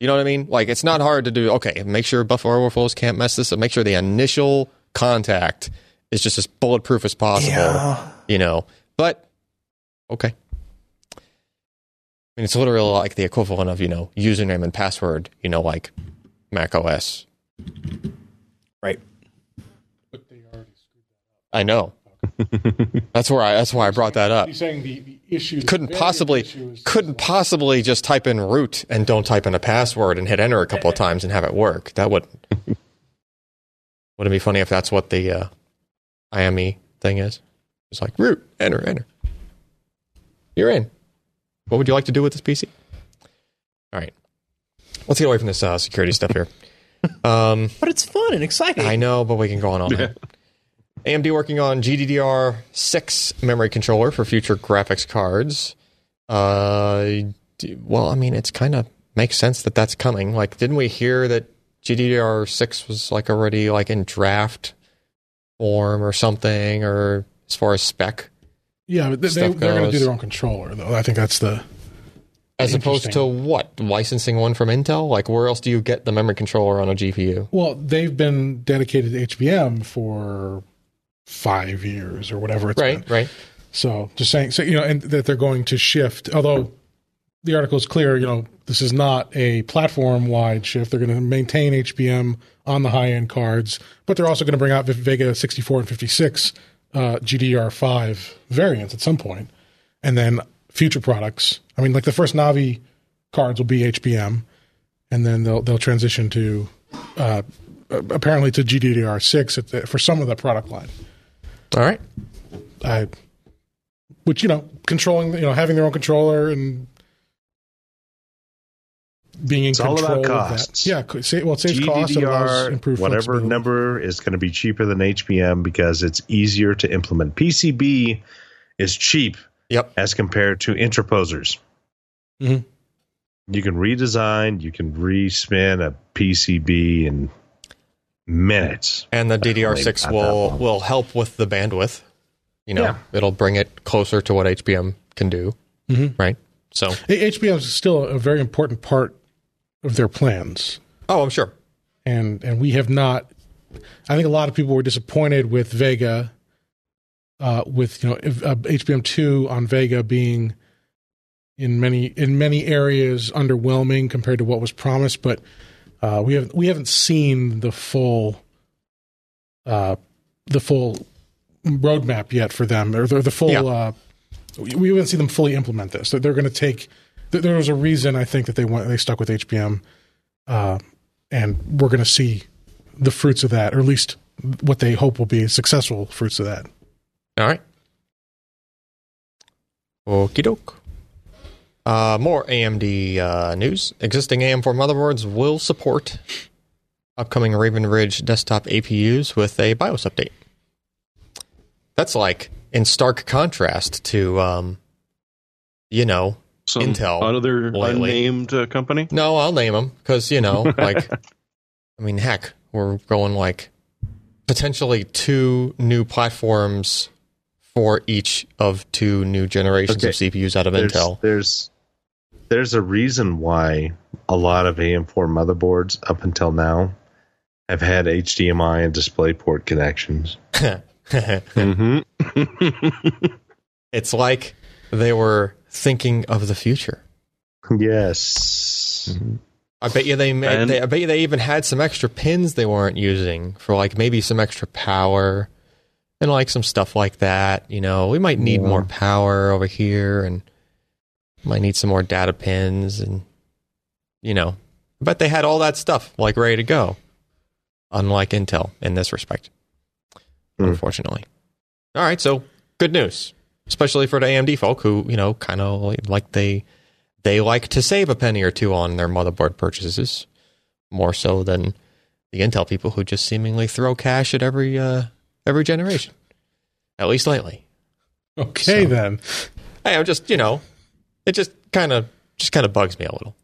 S2: You know what I mean? Like it's not hard to do. Okay, make sure buffer overflows can't mess this up. Make sure the initial contact is just as bulletproof as possible.
S1: Yeah.
S2: You know, but okay. I mean, it's literally like the equivalent of you know username and password. You know, like Mac OS.
S1: Right. But they already screwed that up.
S2: I know. that's where I. That's why I brought that up.
S6: He's saying the, the issue
S2: couldn't possibly couldn't possibly just type in root and don't type in a password and hit enter a couple of times and have it work. That would wouldn't it be funny if that's what the uh, IME thing is? It's like root, enter, enter. You're in. What would you like to do with this PC? All right, let's get away from this uh, security stuff here. Um,
S1: But it's fun and exciting.
S2: I know, but we can go on all night. AMD working on GDDR6 memory controller for future graphics cards. Uh, well, I mean, it's kind of makes sense that that's coming. Like, didn't we hear that GDDR6 was like already like in draft form or something, or as far as spec,
S6: Yeah, but they, they, they're going to do their own controller, though. I think that's the.
S2: as opposed to what licensing one from Intel? Like, where else do you get the memory controller on a GPU?
S6: Well, they've been dedicated to HBM for five years or whatever it's been.
S2: Right, right.
S6: So just saying, so you know, and that they're going to shift. Although the article is clear, you know, this is not a platform-wide shift. They're going to maintain HBM on the high-end cards, but they're also going to bring out Vega 64 and 56 uh, GDDR5 variants at some point, and then future products. I mean, like the first Navi cards will be HBM, and then they'll they'll transition to uh, apparently to GDDR6 at the, for some of the product line.
S2: All right.
S6: I, which you know, controlling, you know, having their own controller and being in
S5: It's all
S6: control
S5: about costs.
S6: that. Yeah, co- well, it saves costs and allows
S5: GDDR,
S6: improved
S5: whatever number is going to be cheaper than HBM because it's easier to implement. PCB is cheap
S2: Yep.
S5: as compared to interposers.
S6: Mhm.
S5: You can redesign, you can respin a PCB in minutes.
S2: and the DDR6 will will help with the bandwidth. You know,
S5: Yeah.
S2: it'll bring it closer to what HBM can do,
S6: Mhm.
S2: right? So,
S6: H- HBM is still a very important part of their plans,
S2: oh, I'm sure.
S6: and and we have not. I think a lot of people were disappointed with Vega, uh, with you know if, uh, HBM two on Vega being in many in many areas underwhelming compared to what was promised, but uh, we haven't we haven't seen the full uh, the full roadmap yet for them or the, the full.
S2: Yeah.
S6: Uh, we haven't seen them fully implement this. They're, they're going to take. there- There was a reason I think that they went they stuck with HBM, uh, and we're going to see the fruits of that, or at least what they hope will be successful fruits of that.
S2: All right. Okie doke. Uh, more AMD uh, news. Existing AM4 motherboards will support upcoming Raven Ridge desktop APUs with a BIOS update. That's like in stark contrast to, um, you know,
S4: Some
S2: Intel
S4: another
S2: lately.
S4: unnamed uh, company.
S2: No, I'll name them because you know, like, I mean, heck, we're going like potentially two new platforms for each of two new generations of CPUs out of
S5: There's,
S2: Intel.
S5: there's there's a reason why a lot of AM4 motherboards up until now have had HDMI and DisplayPort connections.
S4: Mm-hmm.
S2: it's like they were thinking of the future.
S5: yes.
S2: I bet you they made.
S4: And-
S2: They, I bet you they even had some extra pins they weren't using for like maybe some extra power and like some stuff like that. You know, we might need
S5: Yeah.
S2: more power over here and might need some more data pins and you know I bet they had all that stuff like ready to go. Unlike Intel in this respect,
S5: Hmm.
S2: unfortunately. All right, so good news, especially for the AMD folk who you know kind of like they they like to save a penny or two on their motherboard purchases, more so than the Intel people who just seemingly throw cash at every uh, every generation, at least lately.
S6: Okay,
S2: So-
S6: then.
S2: Hey, I'm just you know, it just kind of just kind of bugs me a little.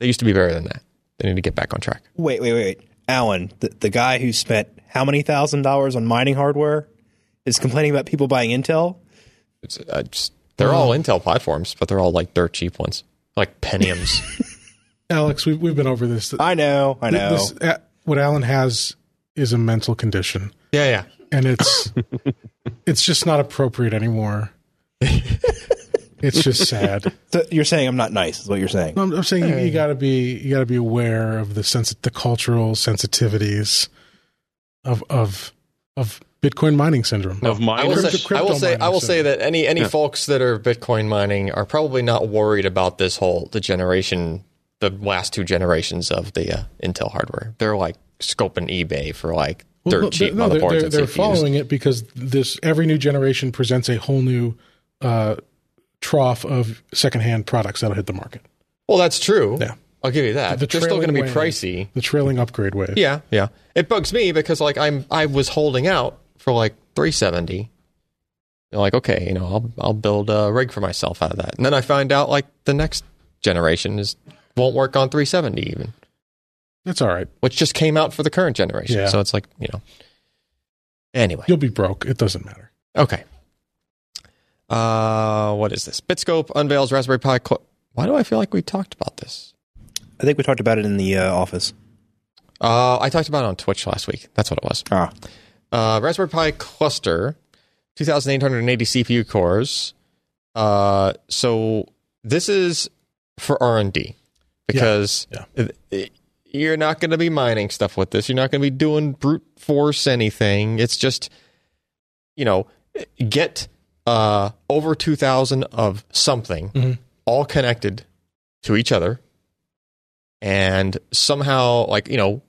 S2: They used to be better than that. They need to get back on track.
S1: Wait, wait, wait. Allyn, the, the guy who spent how many thousand dollars on mining hardware is complaining about people buying Intel?
S2: It's uh, just, they're all Intel platforms, but they're all like dirt cheap ones, like Pentiums.
S6: Alex, we've, we've been over this.
S1: I know, I know.
S6: This, uh, what Allyn has is a mental condition,
S2: yeah, yeah.
S6: and it's it's just not appropriate anymore. it's just sad.
S1: So you're saying I'm not nice, is what you're saying.
S6: I'm, I'm saying you, you got to be you got to be aware of the sense the cultural sensitivities of of of Bitcoin mining syndrome.
S4: Of
S2: I will say,
S6: Crypto-
S2: I will say, I will say that any any
S4: Yeah.
S2: folks that are Bitcoin mining are probably not worried about this whole the generation, the last two generations of the uh, Intel hardware. They're like scoping eBay for like dirt
S6: Well,
S2: cheap
S6: no, they're,
S2: motherboards
S6: they're, they're
S2: CPUs.
S6: following it because this every new generation presents a whole new uh, trough of secondhand products that'll hit the market.
S2: Well, that's true.
S6: Yeah.
S2: I'll give you that.
S6: The
S2: They're still going to be
S6: wave.
S2: pricey.
S6: The trailing upgrade wave.
S2: Yeah, yeah. It bugs me because like I'm I was holding out for like 370. You're like, okay, you know, I'll I'll build a rig for myself out of that. And then I find out like the next generation is won't work on 370 even,
S6: That's all right.
S2: which just came out for the current generation.
S6: Yeah.
S2: So it's like, you know. Anyway,
S6: You'll be broke. It doesn't matter.
S2: okay. Uh what is this? BitScope unveils Raspberry Pi cl- Why do I feel like we talked about this?
S1: I think we talked about it in the uh, office.
S2: Uh I talked about it on Twitch last week. That's what it was.
S1: Ah,
S2: uh, Raspberry Pi cluster, 2,880 CPU cores. Uh, so this is for R and D because
S6: Yeah.
S2: it- it- you're not going to be mining stuff with this. You're not going to be doing brute force anything. It's just, you know, get uh, over 2,000 of something
S6: Mhm.
S2: all connected to each other and somehow like you know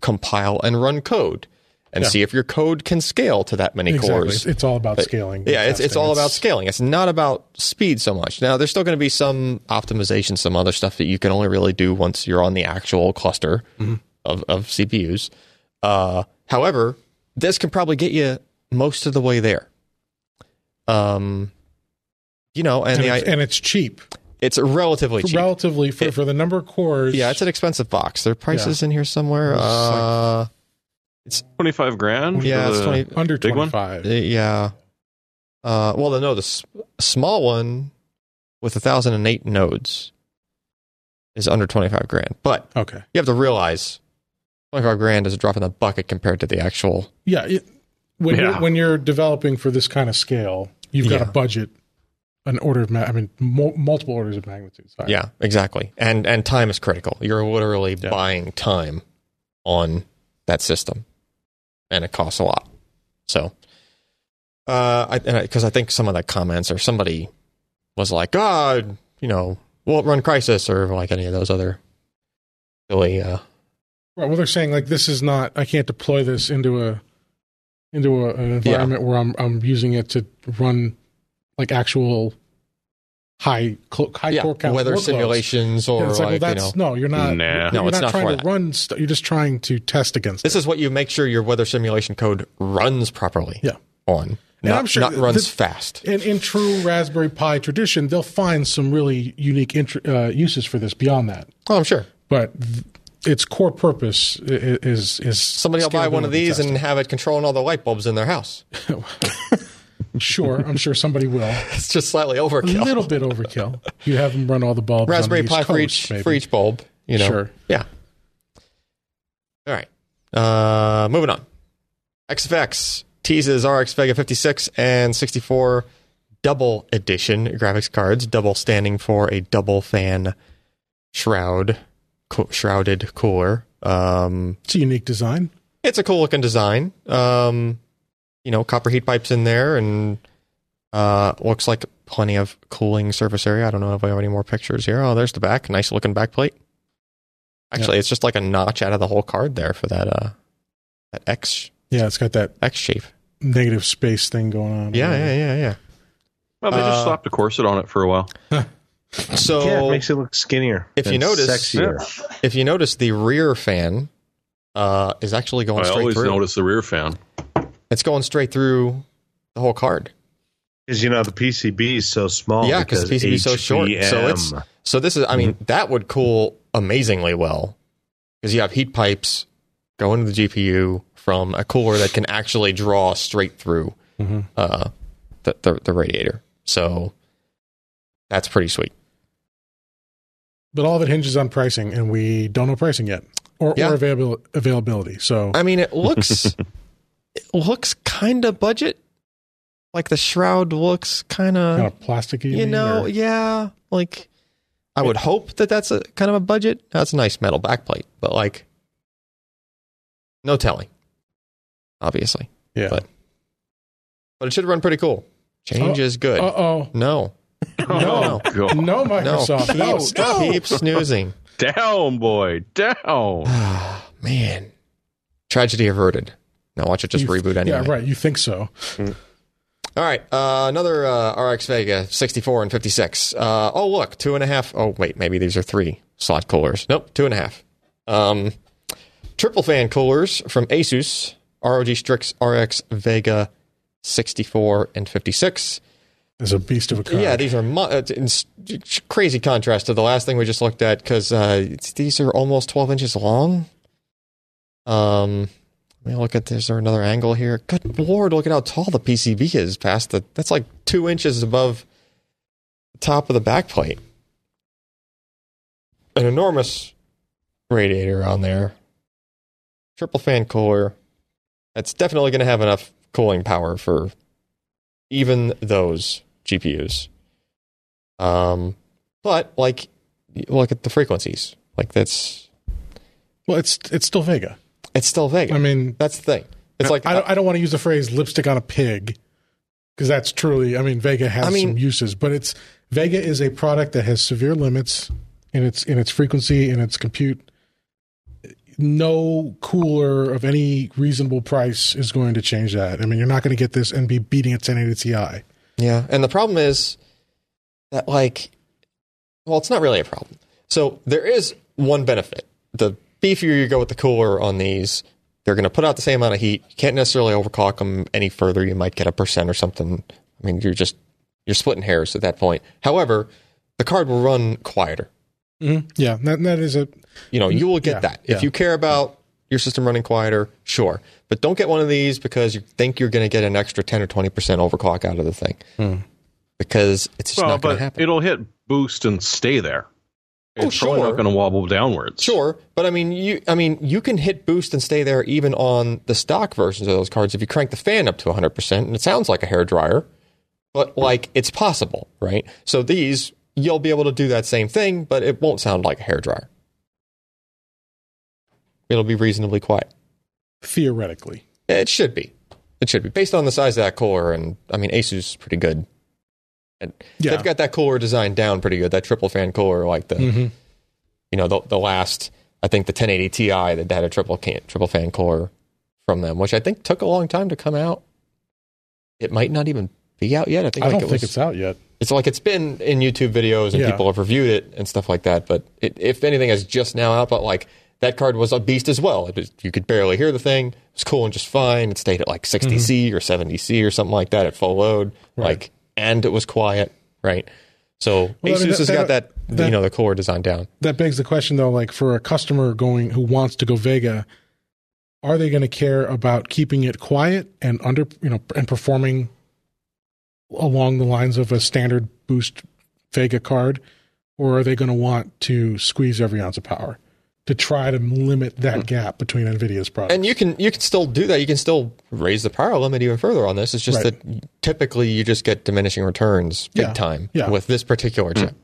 S2: compile and run code and
S6: Yeah.
S2: see if your code can scale to that many
S6: Exactly.
S2: cores.
S6: It's, it's all about scaling.
S2: yeah, it's, it's all about scaling. It's not about speed so much. Now, there's still going to be some optimization, some other stuff that you can only really do once you're on the actual cluster
S6: Mm-hmm.
S2: of, of CPUs. Uh, however, this can probably get you most of the way there. Um, you know, and,
S6: and,
S2: the,
S6: it's, and it's cheap.
S2: it's relatively cheap.
S6: Relatively for, for the number of cores.
S2: yeah, it's an expensive box. There are prices in here somewhere.
S6: It's
S2: Uh,
S4: twenty five grand.
S2: yeah, it's 20,
S6: under
S4: Big one?
S6: 25.
S2: Uh, Yeah. Uh, well, no, the s- small one with 1,008 nodes is under 25 grand. But
S6: Okay.
S2: you have to realize 25 grand is a drop in the bucket compared to the actual.
S6: Yeah. It, when,
S4: Yeah.
S6: You're, when you're developing for this kind of scale, you've got
S2: Yeah.
S6: a budget, an order of, ma- I mean, mul multiple orders of magnitude. Sorry.
S2: Yeah, exactly. And and time is critical. You're literally buying time on that system, and it costs a lot. So, uh, I because I, think some of the comments or somebody was like, "Ah, you know, won't run Crysis or like any of those other silly." Uh,
S6: Right, well, they're saying like this is not. I can't deploy this into a into a, an environment where I'm I'm using it to run like actual high cl- high
S2: yeah,
S6: core count
S2: weather
S6: workloads.
S2: simulations or
S6: it's like,
S2: like
S6: well,
S2: you
S6: that's
S2: know,
S6: no, you're not.
S4: Nah.
S6: you're,
S2: No,
S6: you're
S2: it's
S6: not
S2: not
S6: trying
S2: for
S6: to
S2: that.
S6: run. St- you're just trying to test against.
S2: this
S6: it.
S2: is what you make sure your weather simulation code runs properly.
S6: Yeah.
S2: on
S6: And
S2: not,
S6: I'm sure
S2: not runs
S6: the-
S2: fast.
S6: in, in true Raspberry Pi tradition, they'll find some really unique intr uh, uses for this beyond that.
S2: Oh, I'm sure.
S6: But th- its core purpose is is
S2: Somebody will buy one of these
S6: testing.
S2: and have it controlling all the light bulbs in their house.
S6: sure, I'm sure somebody will.
S2: It's just slightly overkill.
S6: A little bit overkill. You have them run all the bulbs.
S2: Raspberry
S6: on the
S2: Pi for each
S6: maybe.
S2: for each bulb. You know.
S6: Sure.
S2: Yeah. All right. Uh, moving on. XFX teases RX Vega 56 and 64 double edition graphics cards. Double standing for a double fan shroud, shrouded cooler. Um,
S6: It's a unique design.
S2: it's a cool looking design. Um, you know, copper heat pipes in there, and uh, looks like plenty of cooling surface area. I don't know if I have any more pictures here. Oh, there's the back. Nice looking back plate. Actually, it's just like a notch out of the whole card there for that uh that X
S6: Yeah, it's got that
S2: X shape.
S6: negative space thing going on.
S2: Yeah, yeah, yeah, yeah.
S4: Well, they just
S2: Uh,
S4: slapped a corset on it for a while.
S2: So
S5: yeah, it makes it look skinnier.
S2: if you
S5: and
S2: notice-
S5: sexier.
S2: if you notice, the rear fan uh, is actually going
S4: I
S2: straight
S4: always
S2: through.
S4: notice the rear fan.
S2: It's going straight through the whole card.
S5: Because you know the PCB is so small.
S2: Yeah, 'cause the PCB is so short. So it's-
S5: HBM.
S2: So this is, I mean, that would cool amazingly well because you have heat pipes going to the GPU from a cooler that can actually draw straight through
S6: Mhm.
S2: uh, the, the the radiator. So that's pretty sweet.
S6: But all of it hinges on pricing, and we don't know pricing yet, or,
S2: Yeah.
S6: or avail- availability. So
S2: I mean, it looks it looks kind of budget. Like the shroud looks kind of
S6: kind
S2: of,
S6: plasticky.
S2: you know,
S6: or-
S2: yeah. Like I would hope that that's a kind of a budget. That's a nice metal backplate, but like no telling. Obviously,
S6: yeah.
S2: but- but it should run pretty cool. Change is good.
S6: Uh oh.
S2: no,
S6: No.
S4: God.
S6: No,
S2: no,
S6: Microsoft. No,
S2: keep,
S6: no.
S2: keep snoozing.
S4: Down, boy, down.
S2: Man, tragedy averted. Now watch it just
S6: You-
S2: reboot anyway.
S6: Yeah, right. You think so?
S2: All right, uh, another uh, RX Vega 64 and 56. Uh, oh, look, two and a half. Oh, wait, maybe these are three slot coolers. Nope, two and a half. Um, triple fan coolers from Asus, ROG Strix RX Vega 64 and 56.
S6: As a beast of a card.
S2: Yeah, these are mu- uh, crazy contrast to the last thing we just looked at because uh, these are almost 12 inches long. Um, let me look at this. Is there another angle here? Good lord, look at how tall the PCB is past the. That's like two inches above the top of the backplate. An enormous radiator on there. Triple fan cooler. That's definitely going to have enough cooling power for even those GPUs. Um, but like, look at the frequencies. Like that's
S6: Well, it's it's still Vega.
S2: it's still Vega.
S6: I mean,
S2: that's the thing. It's like
S6: I don't, I don't want to use the phrase lipstick on a pig because that's truly. I mean, Vega has
S2: I mean-
S6: some uses, but it's Vega is a product that has severe limits in its in its frequency in its compute. No cooler of any reasonable price is going to change that. I mean, you're not going to get this and be beating a 1080 Ti.
S2: Yeah, and the problem is that like, well, it's not really a problem. So there is one benefit: the beefier you go with the cooler on these, they're going to put out the same amount of heat. You can't necessarily overclock them any further. You might get a percent or something. I mean, you're just you're splitting hairs at that point. However, the card will run quieter. Mm-hmm.
S6: Yeah, that, that is a
S2: You know, you will get
S6: Yeah,
S2: that
S6: yeah.
S2: if you care about your system running quieter. Sure, but don't get one of these because you think you're going to get an extra ten or twenty percent overclock out of the thing. Hmm. Because it's just
S4: Well,
S2: not going to happen.
S4: it'll hit boost and stay there.
S2: Oh,
S4: It's probably
S2: sure.
S4: not going to wobble downwards.
S2: Sure, but I mean, you I mean, you can hit boost and stay there even on the stock versions of those cards if you crank the fan up to 100%, and it sounds like a hair dryer, but like it's possible, right? So these you'll be able to do that same thing, but it won't sound like a hair dryer. It'll be reasonably quiet.
S6: theoretically.
S2: It should be. It should be based on the size of that cooler, and I mean, Asus is pretty good. And
S6: Yeah.
S2: they've got that cooler design down pretty good. That triple fan cooler, like the
S6: Mhm.
S2: you know the the last I think the 1080 Ti that had a triple can, triple fan cooler from them, which I think took a long time to come out. It might not even be out yet. I think
S6: I
S2: like
S6: don't
S2: it
S6: think
S2: was,
S6: it's out yet.
S2: it's like it's been in YouTube videos and
S6: Yeah.
S2: people have reviewed it and stuff like that. But it, if anything, is just now out. But like that card was a beast as well. It was, you could barely hear the thing. It was cool and just fine. It stayed at like 60C or 70C or something like that at full load.
S6: Mm-hmm. Right.
S2: Like and it was quiet. Right. So
S6: Well, I
S2: Asus
S6: mean, that-
S2: has got that,
S6: that-
S2: you know the cooler designed down.
S6: that begs the question though like for a customer going who wants to go vega are they going to care about keeping it quiet and under you know and performing along the lines of a standard boost vega card or are they going to want to squeeze every ounce of power to try to limit that hmm. gap between nvidia's products
S2: And you can you can still do that. You can still raise the power limit even further on this. It's just
S6: Right.
S2: that typically you just get diminishing returns big
S6: Yeah.
S2: time
S6: Yeah.
S2: with this particular chip. Hmm.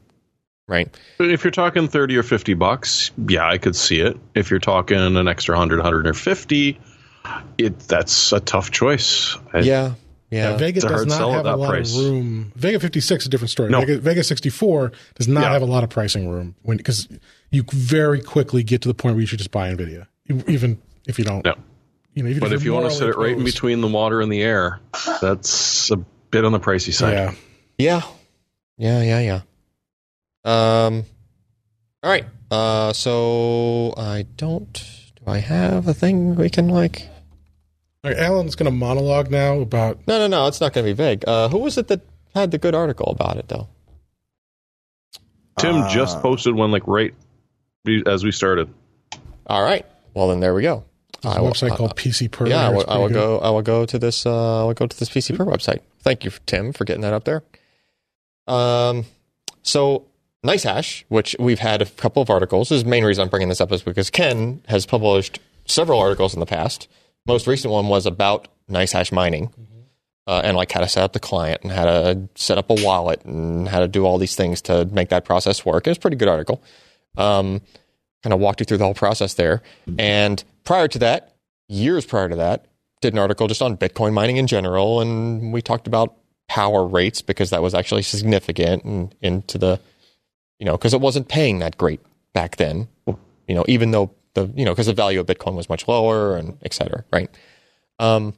S2: Right.
S4: But if you're talking 30 or 50 bucks, yeah, I could see it. If you're talking an extra 100, 150, it that's a tough choice. I-
S2: Yeah. Yeah.
S6: Vega does not have a lot
S4: price.
S6: of room. Vega 56 is a different story.
S4: No.
S6: Vega, Vega 64 does not
S4: Yeah.
S6: have a lot of pricing room when because you very quickly get to the point where you should just buy Nvidia, even if you don't.
S4: No.
S6: You know, even
S4: But if you
S6: you're
S4: want to set it right in between the water and the air, that's a bit on the pricey side.
S6: yeah.
S2: Yeah. Yeah, yeah, yeah. Um all right. Uh so I don't do I have a thing we can like
S6: All right, Allyn's going to monologue now about
S2: No, no, no, it's not going to be vague. Uh who was it that had the good article about it though?
S4: Tim
S1: Uh,
S4: just posted one like right be- as we started.
S2: All right. Well, then there we go.
S6: there's
S2: I
S6: a
S2: will-
S6: website
S2: uh,
S6: called PC Per.
S2: yeah, I
S6: It's
S2: will, I will go. I will go to this. Uh, I will go to this PC Per website. Thank you, Tim, for getting that up there. Um, so NiceHash, which we've had a couple of articles. This is the main reason I'm bringing this up is because Ken has published several articles in the past. Most recent one was about NiceHash mining. Uh, and like how to set up the client and how to set up a wallet and how to do all these things to make that process work. It was a pretty good article. Um, kind of walked you through the whole process there. And prior to that, years prior to that, did an article just on Bitcoin mining in general, and we talked about power rates because that was actually significant and into the, you know, because it wasn't paying that great back then. You know, even though the, you know, because the value of Bitcoin was much lower and et cetera, right? Um,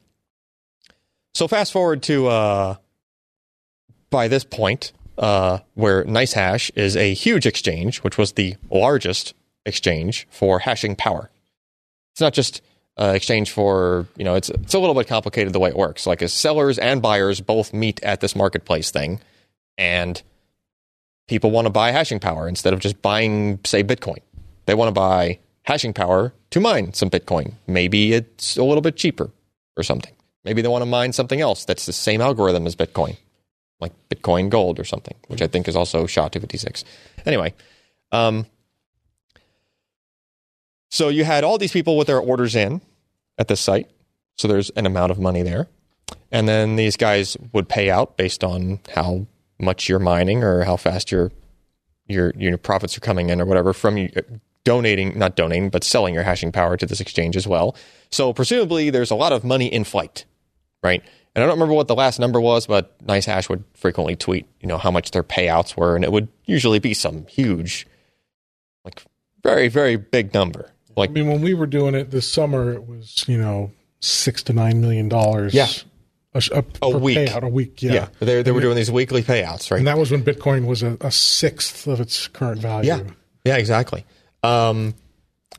S2: so fast forward to uh, by this point, uh, where NiceHash is a huge exchange, which was the largest exchange for hashing power. It's not just uh, exchange for you know it's it's a little bit complicated the way it works. Like as sellers and buyers both meet at this marketplace thing, and people want to buy hashing power instead of just buying say Bitcoin. They want to buy hashing power to mine some Bitcoin. Maybe it's a little bit cheaper or something. Maybe they want to mine something else that's the same algorithm as Bitcoin, like Bitcoin Gold or something, which I think is also SHA-256. Anyway, um, so you had all these people with their orders in at this site. So there's an amount of money there. And then these guys would pay out based on how much you're mining or how fast your your your profits are coming in or whatever from you donating, not donating, but selling your hashing power to this exchange as well. So presumably there's a lot of money in flight, right? And I don't remember what the last number was, but NiceHash would frequently tweet, you know, how much their payouts were, and it would usually be some huge, like very, very big number. Like I
S6: mean, when we were doing it this summer, it was you know six to nine million dollars.
S2: Yeah.
S6: a, a,
S2: A week.
S6: payout a week. Yeah,
S2: yeah, they, they were doing these weekly payouts, right?
S6: and that was when Bitcoin was a, a sixth of its current value.
S2: Yeah. Yeah, exactly. Um,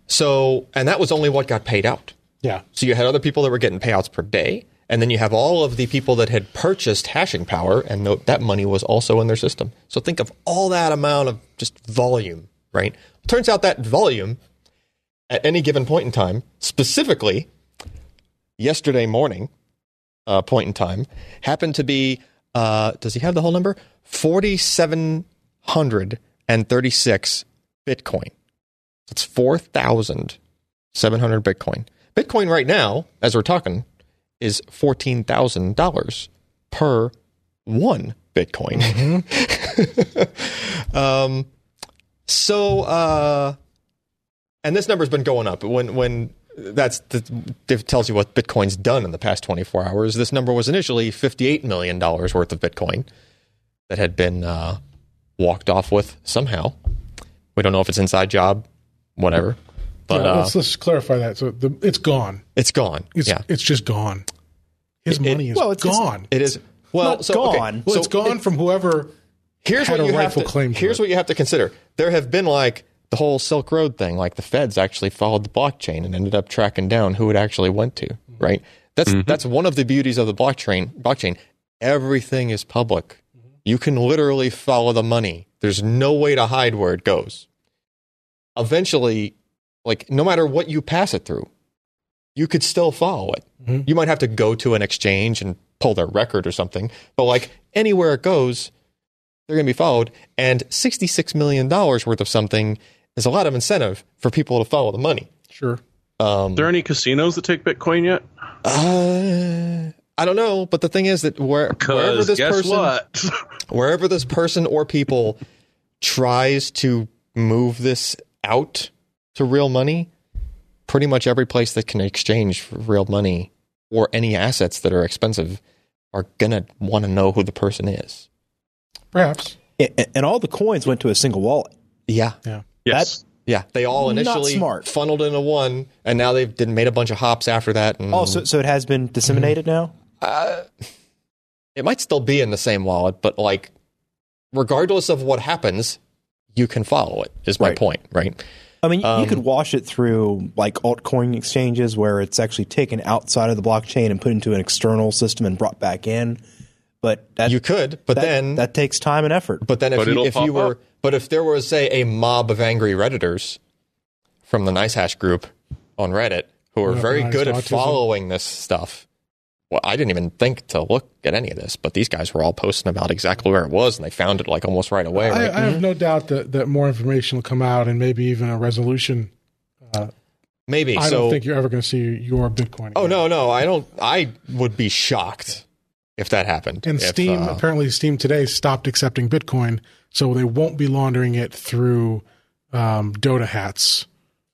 S2: so, and that was only what got paid out.
S6: yeah.
S2: So you had other people that were getting payouts per day, and then you have all of the people that had purchased hashing power, and that money was also in their system. So think of all that amount of just volume, right? Turns out that volume at any given point in time, specifically yesterday morning, uh, point in time, happened to be. Uh, does he have the whole number? Forty-seven hundred and thirty-six Bitcoin. Seven hundred Bitcoin. Bitcoin right now, as we're talking, is fourteen thousand dollars per one Bitcoin. um, so, uh, and this number's been going up. When when that's the, it tells you what Bitcoin's done in the past twenty four hours. This number was initially fifty eight million dollars worth of Bitcoin that had been uh, walked off with somehow. We don't know if it's inside job, whatever, but
S6: Yeah,
S2: uh,
S6: let's, let's clarify that. So the, it's gone.
S2: it's gone.
S6: It's
S2: yeah,
S6: it's just gone. His
S2: It- it-
S6: money is
S1: well, it's- it's-
S6: gone.
S2: it is. Well,
S1: not
S2: so, okay,
S1: gone.
S6: well,
S2: so
S6: it's gone from whoever.
S2: here's
S6: had
S2: what
S6: a
S2: you have to,
S6: claim to
S2: here's
S6: it.
S2: what you have to consider. There have been like the whole Silk Road thing, like the feds actually followed the blockchain and ended up tracking down who it actually went to, right? That's that's one of the beauties of the blockchain. Blockchain, everything is public. You can literally follow the money. There's no way to hide where it goes. Eventually, like no matter what you pass it through, you could still follow it.
S6: Mhm.
S2: You might have to go to an exchange and pull their record or something, but like anywhere it goes, they're going to be followed. And $66 million worth of something is a lot of incentive for people to follow the money.
S6: Sure.
S2: Um,
S4: Are there any casinos that take Bitcoin yet?
S2: uh, I don't know, but the thing is that where, wherever this
S4: guess
S2: person,
S4: what?
S2: wherever this person or people tries to move this out to real money, pretty much every place that can exchange real money or any assets that are expensive are gonna want to know who the person is.
S6: Perhaps.
S1: A- And all the coins went to a single wallet.
S2: Yeah, Yeah.
S4: Yes.
S2: yeah. They all initially
S1: smart.
S2: funneled into one, and now they've did, made a bunch of hops after that. And
S1: Oh, so, so it has been disseminated mm-hmm. now?
S2: Uh, it might still be in the same wallet, but like, regardless of what happens, you can follow it. Is my
S1: Right.
S2: point, right?
S1: I mean, you-
S2: Um,
S1: you could wash it through like altcoin exchanges where it's actually taken outside of the blockchain and put into an external system and brought back in. But that,
S2: You could, but
S1: that,
S2: then
S1: that takes time and effort.
S2: But then if
S4: But
S2: you, if you were,
S4: up.
S2: but if there was say a mob of angry redditors from the NiceHash group on Reddit who are very
S6: Weaponized
S2: good at
S6: autism.
S2: following this stuff, well, I didn't even think to look at any of this, but these guys were all posting about exactly where it was, and they found it like almost right away.
S6: I,
S2: Right?
S6: I have no doubt that, that more information will come out and maybe even a resolution.
S2: Maybe
S6: I
S2: so.
S6: don't think you're ever going to see your Bitcoin.
S2: oh no, no, I don't. I would be shocked if that happened.
S6: And
S2: If,
S6: Steam,
S2: uh,
S6: apparently, Steam today stopped accepting Bitcoin, so they won't be laundering it through um, Dota hats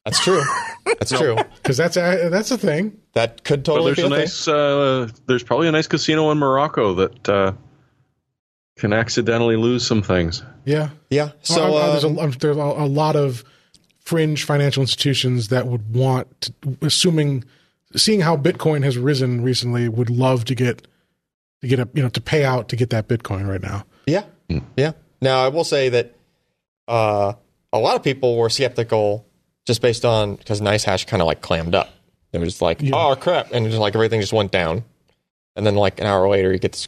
S2: that's true. That's true.
S6: because that's a, that's a thing.
S2: That could
S4: But
S2: totally
S4: there's
S2: be
S4: a
S2: a thing.
S4: nice. Uh, there's probably a nice casino in Morocco that uh, can accidentally lose some things.
S6: Yeah.
S2: Yeah.
S6: So
S2: So
S6: there's, a,
S2: um,
S6: there's a, a lot of fringe financial institutions that would want, to, assuming, seeing how Bitcoin has risen recently, would love to get to get a you know to pay out to get that Bitcoin right now.
S2: Yeah. Yeah. Now, I will say that uh, a lot of people were skeptical just based on because NiceHash kind of like clammed up. It was like,
S6: Yeah.
S2: oh crap, and just like everything just went down. And then like an hour later, you get this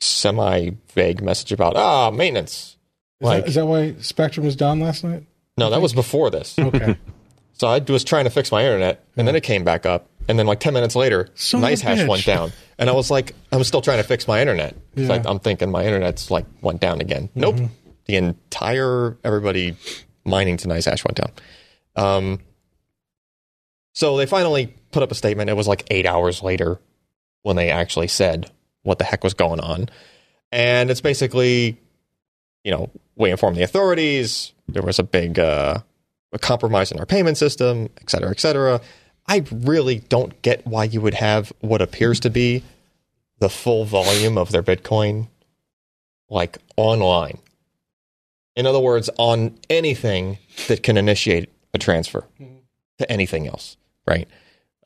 S2: semi vague message about ah maintenance.
S6: Is,
S2: Like
S6: that, is that why Spectrum was down last night?
S2: no, that was before this.
S6: Okay.
S2: So I was trying to fix my internet, and then it came back up, and then like ten minutes later,
S6: Son
S2: NiceHash
S6: bitch.
S2: went down, and I was like, I'm still trying to fix my internet.
S6: Yeah.
S2: like I'm thinking my internet's like went down again. Nope, the entire everybody mining to NiceHash went down. Um, so they finally put up a statement. It was like eight hours later when they actually said what the heck was going on, and it's basically, you know, we informed the authorities. There was a big uh, a compromise in our payment system, et cetera, et cetera. I really don't get why you would have what appears to be the full volume of their Bitcoin like online. In other words, on anything that can initiate a transfer to anything else, right?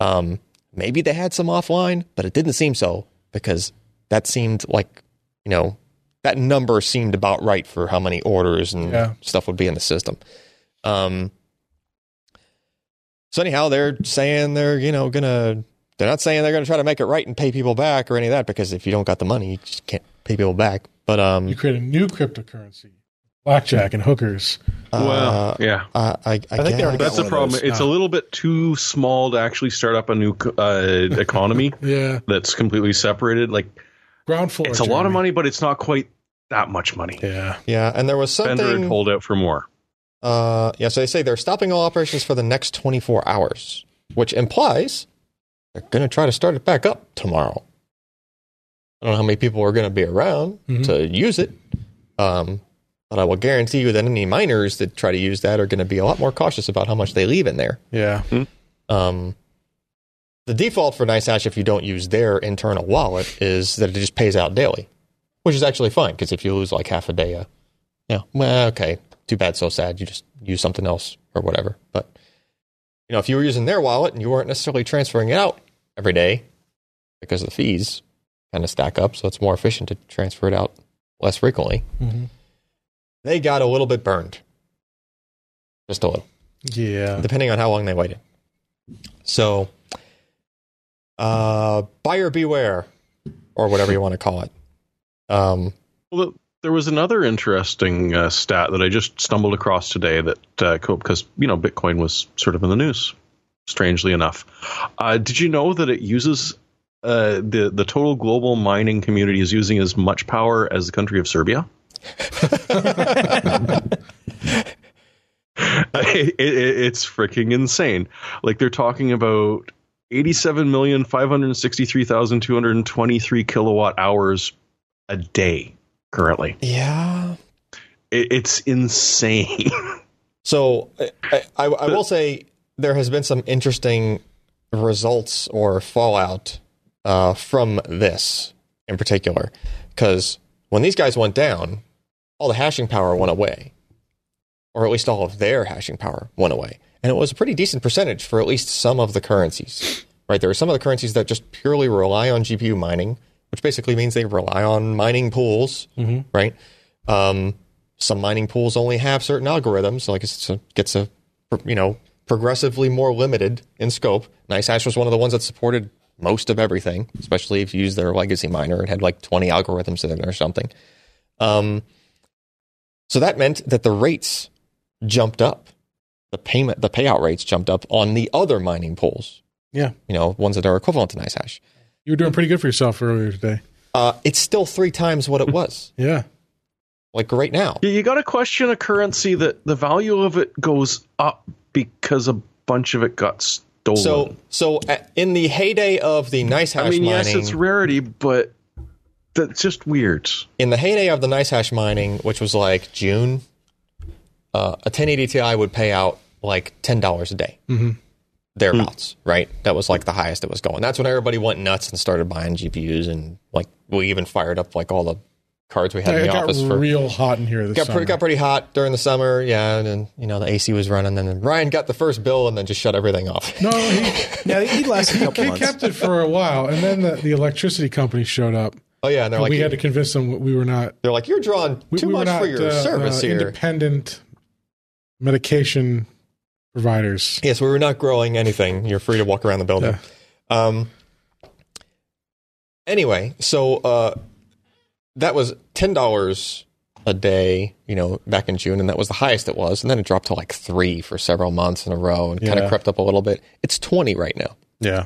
S2: Um, maybe they had some offline, but it didn't seem so because that seemed like, you know, that number seemed about right for how many orders and
S6: Yeah.
S2: stuff would be in the system. Um, so anyhow, they're saying they're you know gonna they're not saying they're gonna try to make it right and pay people back or any of that because if you don't got the money, you just can't pay people back. But um,
S6: You create a new cryptocurrency, blackjack and hookers.
S2: uh,
S4: well, yeah.
S2: I, I, I,
S1: think they already
S4: That's the problem.
S1: those.
S4: It's a little bit too small to actually start up a new uh, economy
S6: Yeah,
S4: that's completely separated. Like
S6: ground floor.
S4: it's a lot of money, but it's not quite that much money.
S6: Yeah,
S2: yeah, and there was
S4: Bender had
S2: something.
S4: hold out for more.
S2: Uh, yeah, so they say they're stopping all operations for the next 24 hours, which implies they're going to try to start it back up tomorrow. I don't know how many people are going to be around
S6: Mhm.
S2: to use it, um, but I will guarantee you that any miners that try to use that are going to be a lot more cautious about how much they leave in there.
S6: yeah.
S2: Um, the default for NiceHash, if you don't use their internal wallet, is that it just pays out daily, which is actually fine because if you lose like half a day, uh, yeah, well, okay, too bad, so sad. You just use something else or whatever. But you know, if you were using their wallet and you weren't necessarily transferring it out every day because the fees kind of stack up, so it's more efficient to transfer it out less frequently.
S6: Mhm.
S2: They got a little bit burned, just a little
S6: Yeah.
S2: depending on how long they waited. So, uh, buyer beware, or whatever you want to call it. Um,
S4: Well, there was another interesting uh, stat that I just stumbled across today that uh, because you know Bitcoin was sort of in the news, strangely enough. Uh, did you know that it uses uh, the the total global mining community is using as much power as the country of Serbia? it, it, it's freaking insane. Like they're talking about eighty-seven million five hundred sixty-three thousand two hundred twenty-three kilowatt hours a day currently.
S2: yeah.
S4: It, it's insane.
S2: So I, I, I will say there has been some interesting results or fallout uh, from this. in particular, because when these guys went down, all the hashing power went away, or at least all of their hashing power went away, and it was a pretty decent percentage for at least some of the currencies. Right, there are some of the currencies that just purely rely on GPU mining, which basically means they rely on mining pools. Right, um, some mining pools only have certain algorithms, like it's a, gets a you know progressively more limited in scope. NiceHash was one of the ones that supported most of everything, especially if you use their legacy miner. It had like 20 algorithms in it or something. Um, so that meant that the rates jumped up. The payment, the payout rates jumped up on the other mining pools.
S6: Yeah.
S2: You know, ones that are equivalent to NiceHash.
S6: You were doing pretty good for yourself earlier today.
S2: Uh, it's still three times what it was,
S6: Yeah.
S2: like right now.
S4: Yeah, you got to question a currency that the value of it goes up because a bunch of it got stolen.
S2: So, so in the heyday of the NiceHash
S4: I mean,
S2: mining,
S4: yes, it's rarity, but that's just weird.
S2: in the heyday of the NiceHash mining, which was like June, uh, a 1080 Ti would pay out like ten dollars a day, mm-hmm. thereabouts. Right? That was like the highest it was going. That's when everybody went nuts and started buying GPUs, and like we even fired up like all the cards we had in
S6: It
S2: the
S6: got
S2: office for.
S6: real hot in here this
S2: Got
S6: summer.
S2: pretty, got pretty hot during the summer, yeah, and then you know the AC was running, and then Ryan got the first bill, and then just shut everything off.
S6: no, he,
S1: Yeah, he lasted a couple
S6: he
S1: months.
S6: kept it for a while, and then the, the electricity company showed up.
S2: Oh yeah, and they're like,
S6: we had to convince them we were not
S2: they're like, you're drawing too
S6: we were
S2: much
S6: not
S2: for your
S6: uh,
S2: service
S6: uh,
S2: here.
S6: independent medication providers.
S2: Yes, we were not growing anything. You're free to walk around the building. Um, anyway, so uh, that was ten dollars a day, you know, back in June, and that was the highest it was, and then it dropped to like three for several months in a row, and kind of crept up a little bit. It's twenty right now.
S6: Yeah,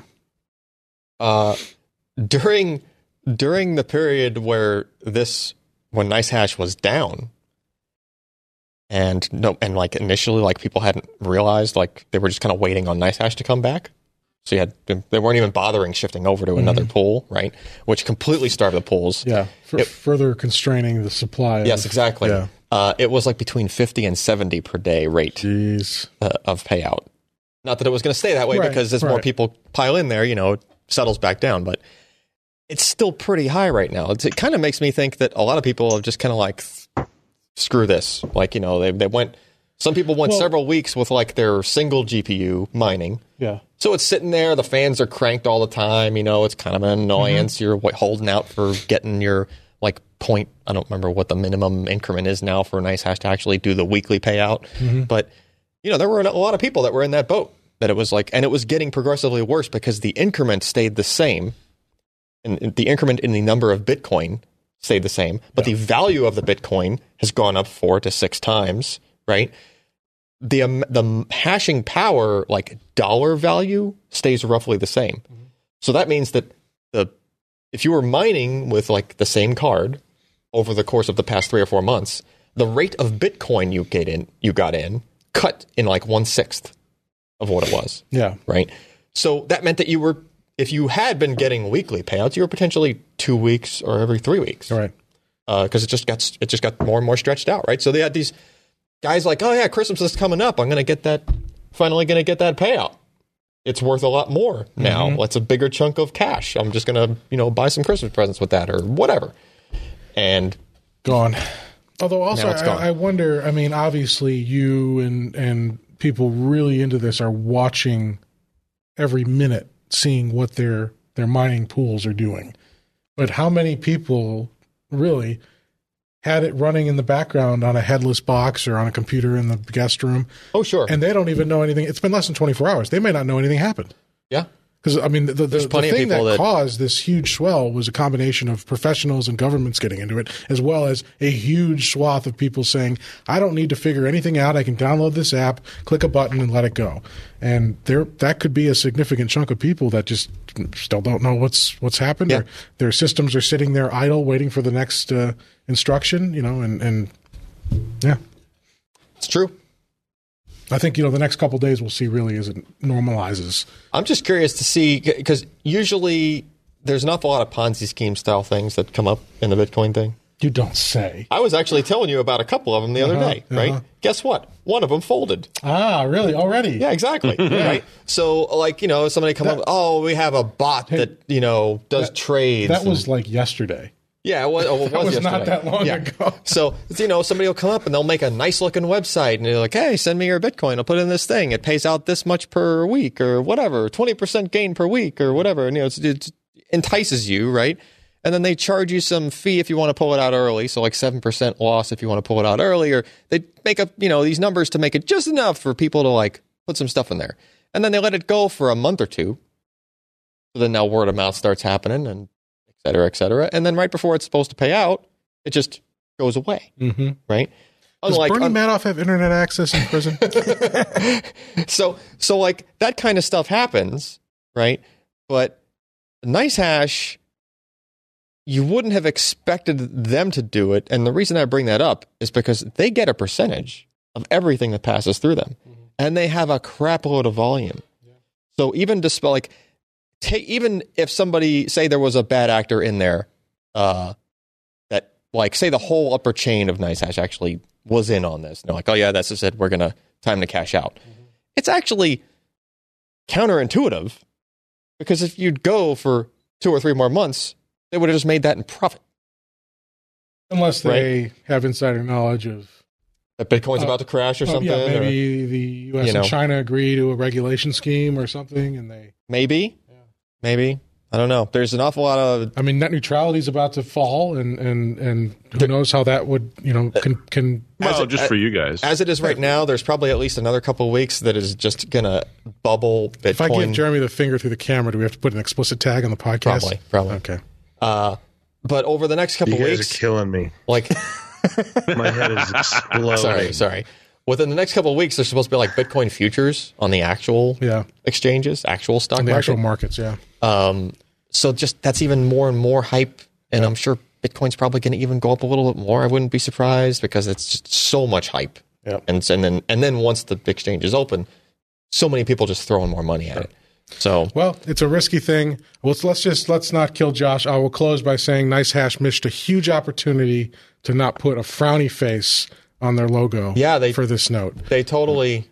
S2: Uh, during during the period where this when NiceHash was down, and no, and like initially, like people hadn't realized, like they were just kind of waiting on NiceHash to come back. So you had they weren't even bothering shifting over to another pool, right? Which completely starved the pools.
S6: yeah. For, further constraining the supply.
S2: Yes,
S6: of,
S2: exactly.
S6: Yeah.
S2: Uh, it was like between fifty and seventy per day rate uh, of payout. Not that it was going to stay that way
S6: Right,
S2: because as more people pile in there, you know, it settles back down. But it's still pretty high right now. It's, it kind of makes me think that a lot of people have just kind of like, screw this. Like, you know, they, they went, some people went
S6: Well-
S2: several weeks with like their single GPU mining.
S6: Yeah.
S2: So it's sitting there. The fans are cranked all the time. You know, it's kind of an annoyance.
S6: Mm-hmm.
S2: You're wa- holding out for getting your like point. I don't remember what the minimum increment is now for a NiceHash to actually do the weekly payout.
S6: Mm-hmm.
S2: But you know, there were a lot of people that were in that boat. That it was like, and it was getting progressively worse because the increment stayed the same, and the increment in the number of Bitcoin stayed the same, but the value of the Bitcoin has gone up four to six times. Right the um, the hashing power like dollar value stays roughly the same. So that means that the if you were mining with like the same card over the course of the past three or four months, the rate of Bitcoin you get in you got in cut in like one sixth of what it was,
S6: Yeah.
S2: right? So that meant that you were if you had been getting weekly payouts, you were potentially two weeks or every three weeks
S6: All right.
S2: Uh, because it just got it just got more and more stretched out, right? So they had these guys like, oh yeah, Christmas is coming up. I'm gonna get that finally gonna get that payout. It's worth a lot more now. Mm-hmm. That's a bigger chunk of cash. I'm just gonna you know buy some Christmas presents with that or whatever. And
S6: Gone. Although also,
S2: gone.
S6: I, I wonder. I mean, obviously, you and and people really into this are watching every minute, seeing what their their mining pools are doing. But how many people really had it running in the background on a headless box or on a computer in the guest room,
S2: oh sure,
S6: and they don't even know anything? It's been less than twenty four hours. They may not know anything happened.
S2: yeah,
S6: Because I mean, the, the, the thing that,
S2: that-
S6: caused this huge swell was a combination of professionals and governments getting into it, as well as a huge swath of people saying, "I don't need to figure anything out. I can download this app, click a button, and let it go." And there, that could be a significant chunk of people that just still don't know what's what's happened.
S2: Yeah.
S6: Or their systems are sitting there idle, waiting for the next uh, instruction. You know, and and yeah,
S2: it's true.
S6: I think you know the next couple days we'll see really as it normalizes.
S2: I'm just curious to see because usually there's an awful lot of Ponzi scheme style things that come up in the Bitcoin thing.
S6: You don't say.
S2: I was actually telling you about a couple of them the other
S6: Uh-huh,
S2: day, right?
S6: uh-huh.
S2: Guess what? One of them folded.
S6: Ah, really? Already?
S2: Yeah, exactly. right. So, like, you know, somebody come up, oh, we have a bot that you know does trades.
S6: That
S2: and-
S6: was like yesterday.
S2: Yeah, it was, oh, it
S6: That
S2: was,
S6: was not that long
S2: Yeah.
S6: ago.
S2: So, you know, somebody will come up and they'll make a nice looking website and they're like, hey, send me your Bitcoin. I'll put it in this thing. It pays out this much per week or whatever, 20% gain per week or whatever. And, you know, it's, it entices you, right? And then they charge you some fee if you want to pull it out early. So like 7% loss if you want to pull it out early or they make up, you know, these numbers to make it just enough for people to like put some stuff in there. And then they let it go for a month or two. So then now word of mouth starts happening and cetera, et cetera. And then right before it's supposed to pay out, it just goes away,
S6: Mm-hmm.
S2: right?
S6: Does Bernie
S2: un-
S6: Madoff have internet access in prison?
S2: so so like that kind of stuff happens, right? But NiceHash you wouldn't have expected them to do it and the reason I bring that up is because they get a percentage of everything that passes through them and they have a crap load of volume. So even despite like ta even if somebody say there was a bad actor in there uh that like say the whole upper chain of NiceHash actually was in on this. And they're like, "Oh yeah, that's just it. We're going to time to cash out." It's actually counterintuitive because if you'd go for 2 or 3 more months, they would have just made that in profit.
S6: Unless they have insider knowledge of.
S2: That Bitcoin's
S6: Uh,
S2: about to crash or
S6: oh,
S2: something
S6: yeah,
S2: or-
S6: maybe the U.S.
S2: you know.
S6: and China agree to a regulation scheme or something, and they.
S2: maybe. Maybe. I don't know. There's an awful lot of
S6: I mean, net neutrality is about to fall, and and and who knows how that would you know can can.
S4: Well,
S2: it-
S4: just for you guys.
S2: as it is right now, there's probably at least another couple of weeks that is just going to bubble Bitcoin.
S6: If I give Jeremy the finger through the camera, do we have to put an explicit tag on the podcast?
S2: Probably, probably.
S6: Okay.
S2: Uh, but over the next couple
S5: You guys
S2: weeks,
S5: are killing me.
S2: like,
S5: My head is exploding.
S2: sorry, sorry. Within the next couple of weeks, there's supposed to be like Bitcoin futures on the actual
S6: Yeah.
S2: exchanges, actual stock
S6: On the
S2: market.
S6: actual markets, yeah.
S2: Um, so just that's even more and more hype, and I'm sure Bitcoin's probably going to even go up a little bit more. I wouldn't be surprised because it's just so much hype.
S6: Yep.
S2: And and then and then once the exchange is open, so many people just throwing more money at it. So
S6: Well, it's a risky thing. Let's let's just let's not kill Josh. I will close by saying NiceHash missed a huge opportunity to not put a frowny face on their logo.
S2: Yeah, they-
S6: for this note.
S2: they totally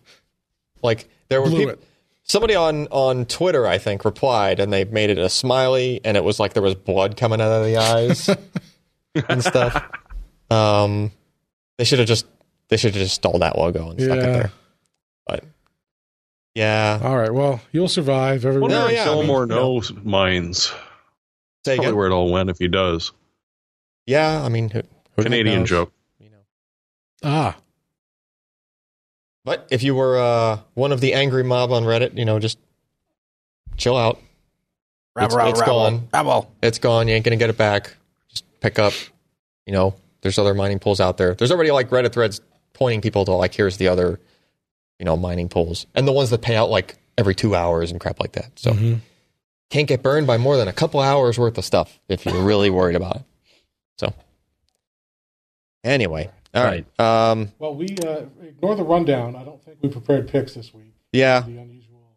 S2: like there were
S6: Blew
S2: people.
S6: it.
S2: Somebody on on Twitter, I think, replied, and they made it a smiley, and it was like there was blood coming out of the eyes and stuff. Um, they should have just they should have just stole that logo and stuck it there. But yeah,
S6: All right. Well, you'll survive. Everyone.
S2: No,
S4: Wonder if
S2: yeah, I mean,
S4: Fillmore
S2: you know.
S4: knows mines.
S2: say
S4: Probably
S2: again.
S4: where it all went if he does.
S2: Yeah, I mean, who, who
S4: Canadian
S2: knows?
S4: joke.
S2: You know.
S6: Ah,
S2: But if you were uh, one of the angry mob on Reddit, you know, just chill out.
S1: Rabble,
S2: It's-
S1: rabble,
S2: it's
S1: rabble,
S2: gone.
S1: rabble.
S2: It's gone. You ain't gonna get it back. Just pick up. You know, there's other mining pools out there. There's already like Reddit threads pointing people to like here's the other, you know, mining pools and the ones that pay out like every two hours and crap like that. So
S6: mhm.
S2: can't get burned by more than a couple hours worth of stuff if you're really worried about it. So anyway, all right. Um,
S6: well, we uh, ignore the rundown. I don't think we prepared picks this week.
S2: yeah.
S6: The unusual.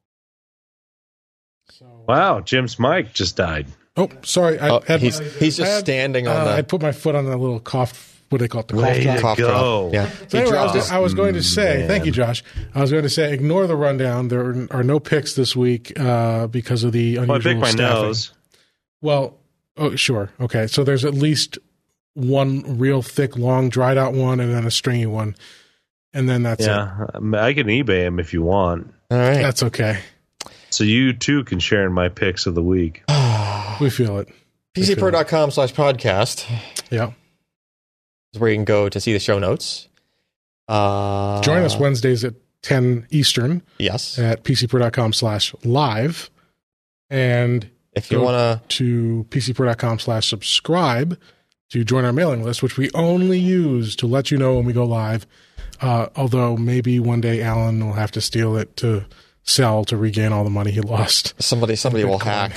S6: So.
S5: Wow, Jim's mic just died.
S6: Oh, sorry. I
S2: Oh,
S6: had,
S2: he's he's just
S6: I had-
S2: standing on
S6: uh,
S2: the
S6: I put my foot on the little cough. What do they call it? The cough
S5: Way
S6: drop.
S5: to
S2: cough
S5: go.
S2: drop. Yeah.
S6: So anyway, I, was, I was going to say,
S5: Man.
S6: thank you, Josh. I was going to say, ignore the rundown. There are no picks this week uh, because of the unusual
S5: Well, I picked my
S6: staffing.
S5: nose.
S6: Well, oh, sure, okay. So there's at least one real thick, long, dried out one, and then a stringy one, and then that's it.
S5: Yeah, um, I can eBay them if you want.
S2: All right.
S6: That's okay.
S5: So you too can share in my picks of the week.
S6: We feel it.
S2: PCPer.com slash podcast
S6: Yeah.
S2: is where you can go to see the show notes. Uh,
S6: Join us Wednesdays at 10 Eastern
S2: Yes.
S6: at pcper.com slash live, and
S2: If you want to,
S6: to pcper.com slash subscribe to join our mailing list, which we only use to let you know when we go live. Uh, although maybe one day Allyn will have to steal it to sell to regain all the money he lost.
S2: somebody somebody will hack.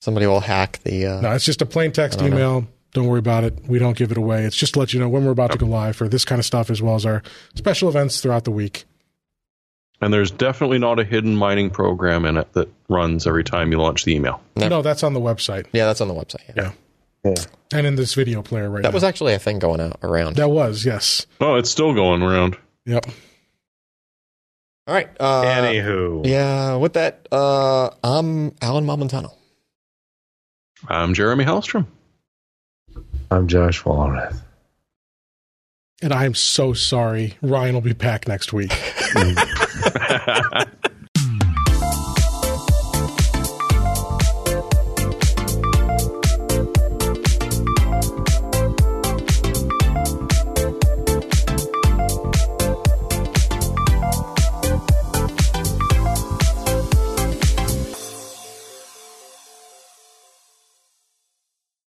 S2: Somebody will hack the. Uh,
S6: No, it's just a plain text
S2: I don't
S6: email. Don't worry about it. We don't give it away. It's just to let you know when we're about to go live for this kind of stuff, as well as our special events throughout the week.
S4: And there's definitely not a hidden mining program in it that runs every time you launch the email.
S2: Never.
S6: No, that's on the website.
S2: Yeah, that's on the website. Yeah.
S6: Yeah. And in this video player right
S2: That
S6: now.
S2: was actually a thing going out around.
S6: that was yes.
S4: Oh, it's still going around.
S6: Yep.
S2: All right. Uh,
S5: Anywho,
S2: yeah, with that, uh, I'm Allyn Malventano.
S4: I'm Jeremy Hellstrom.
S5: I'm Josh Walrath.
S6: And I'm so sorry. Ryan will be back next week.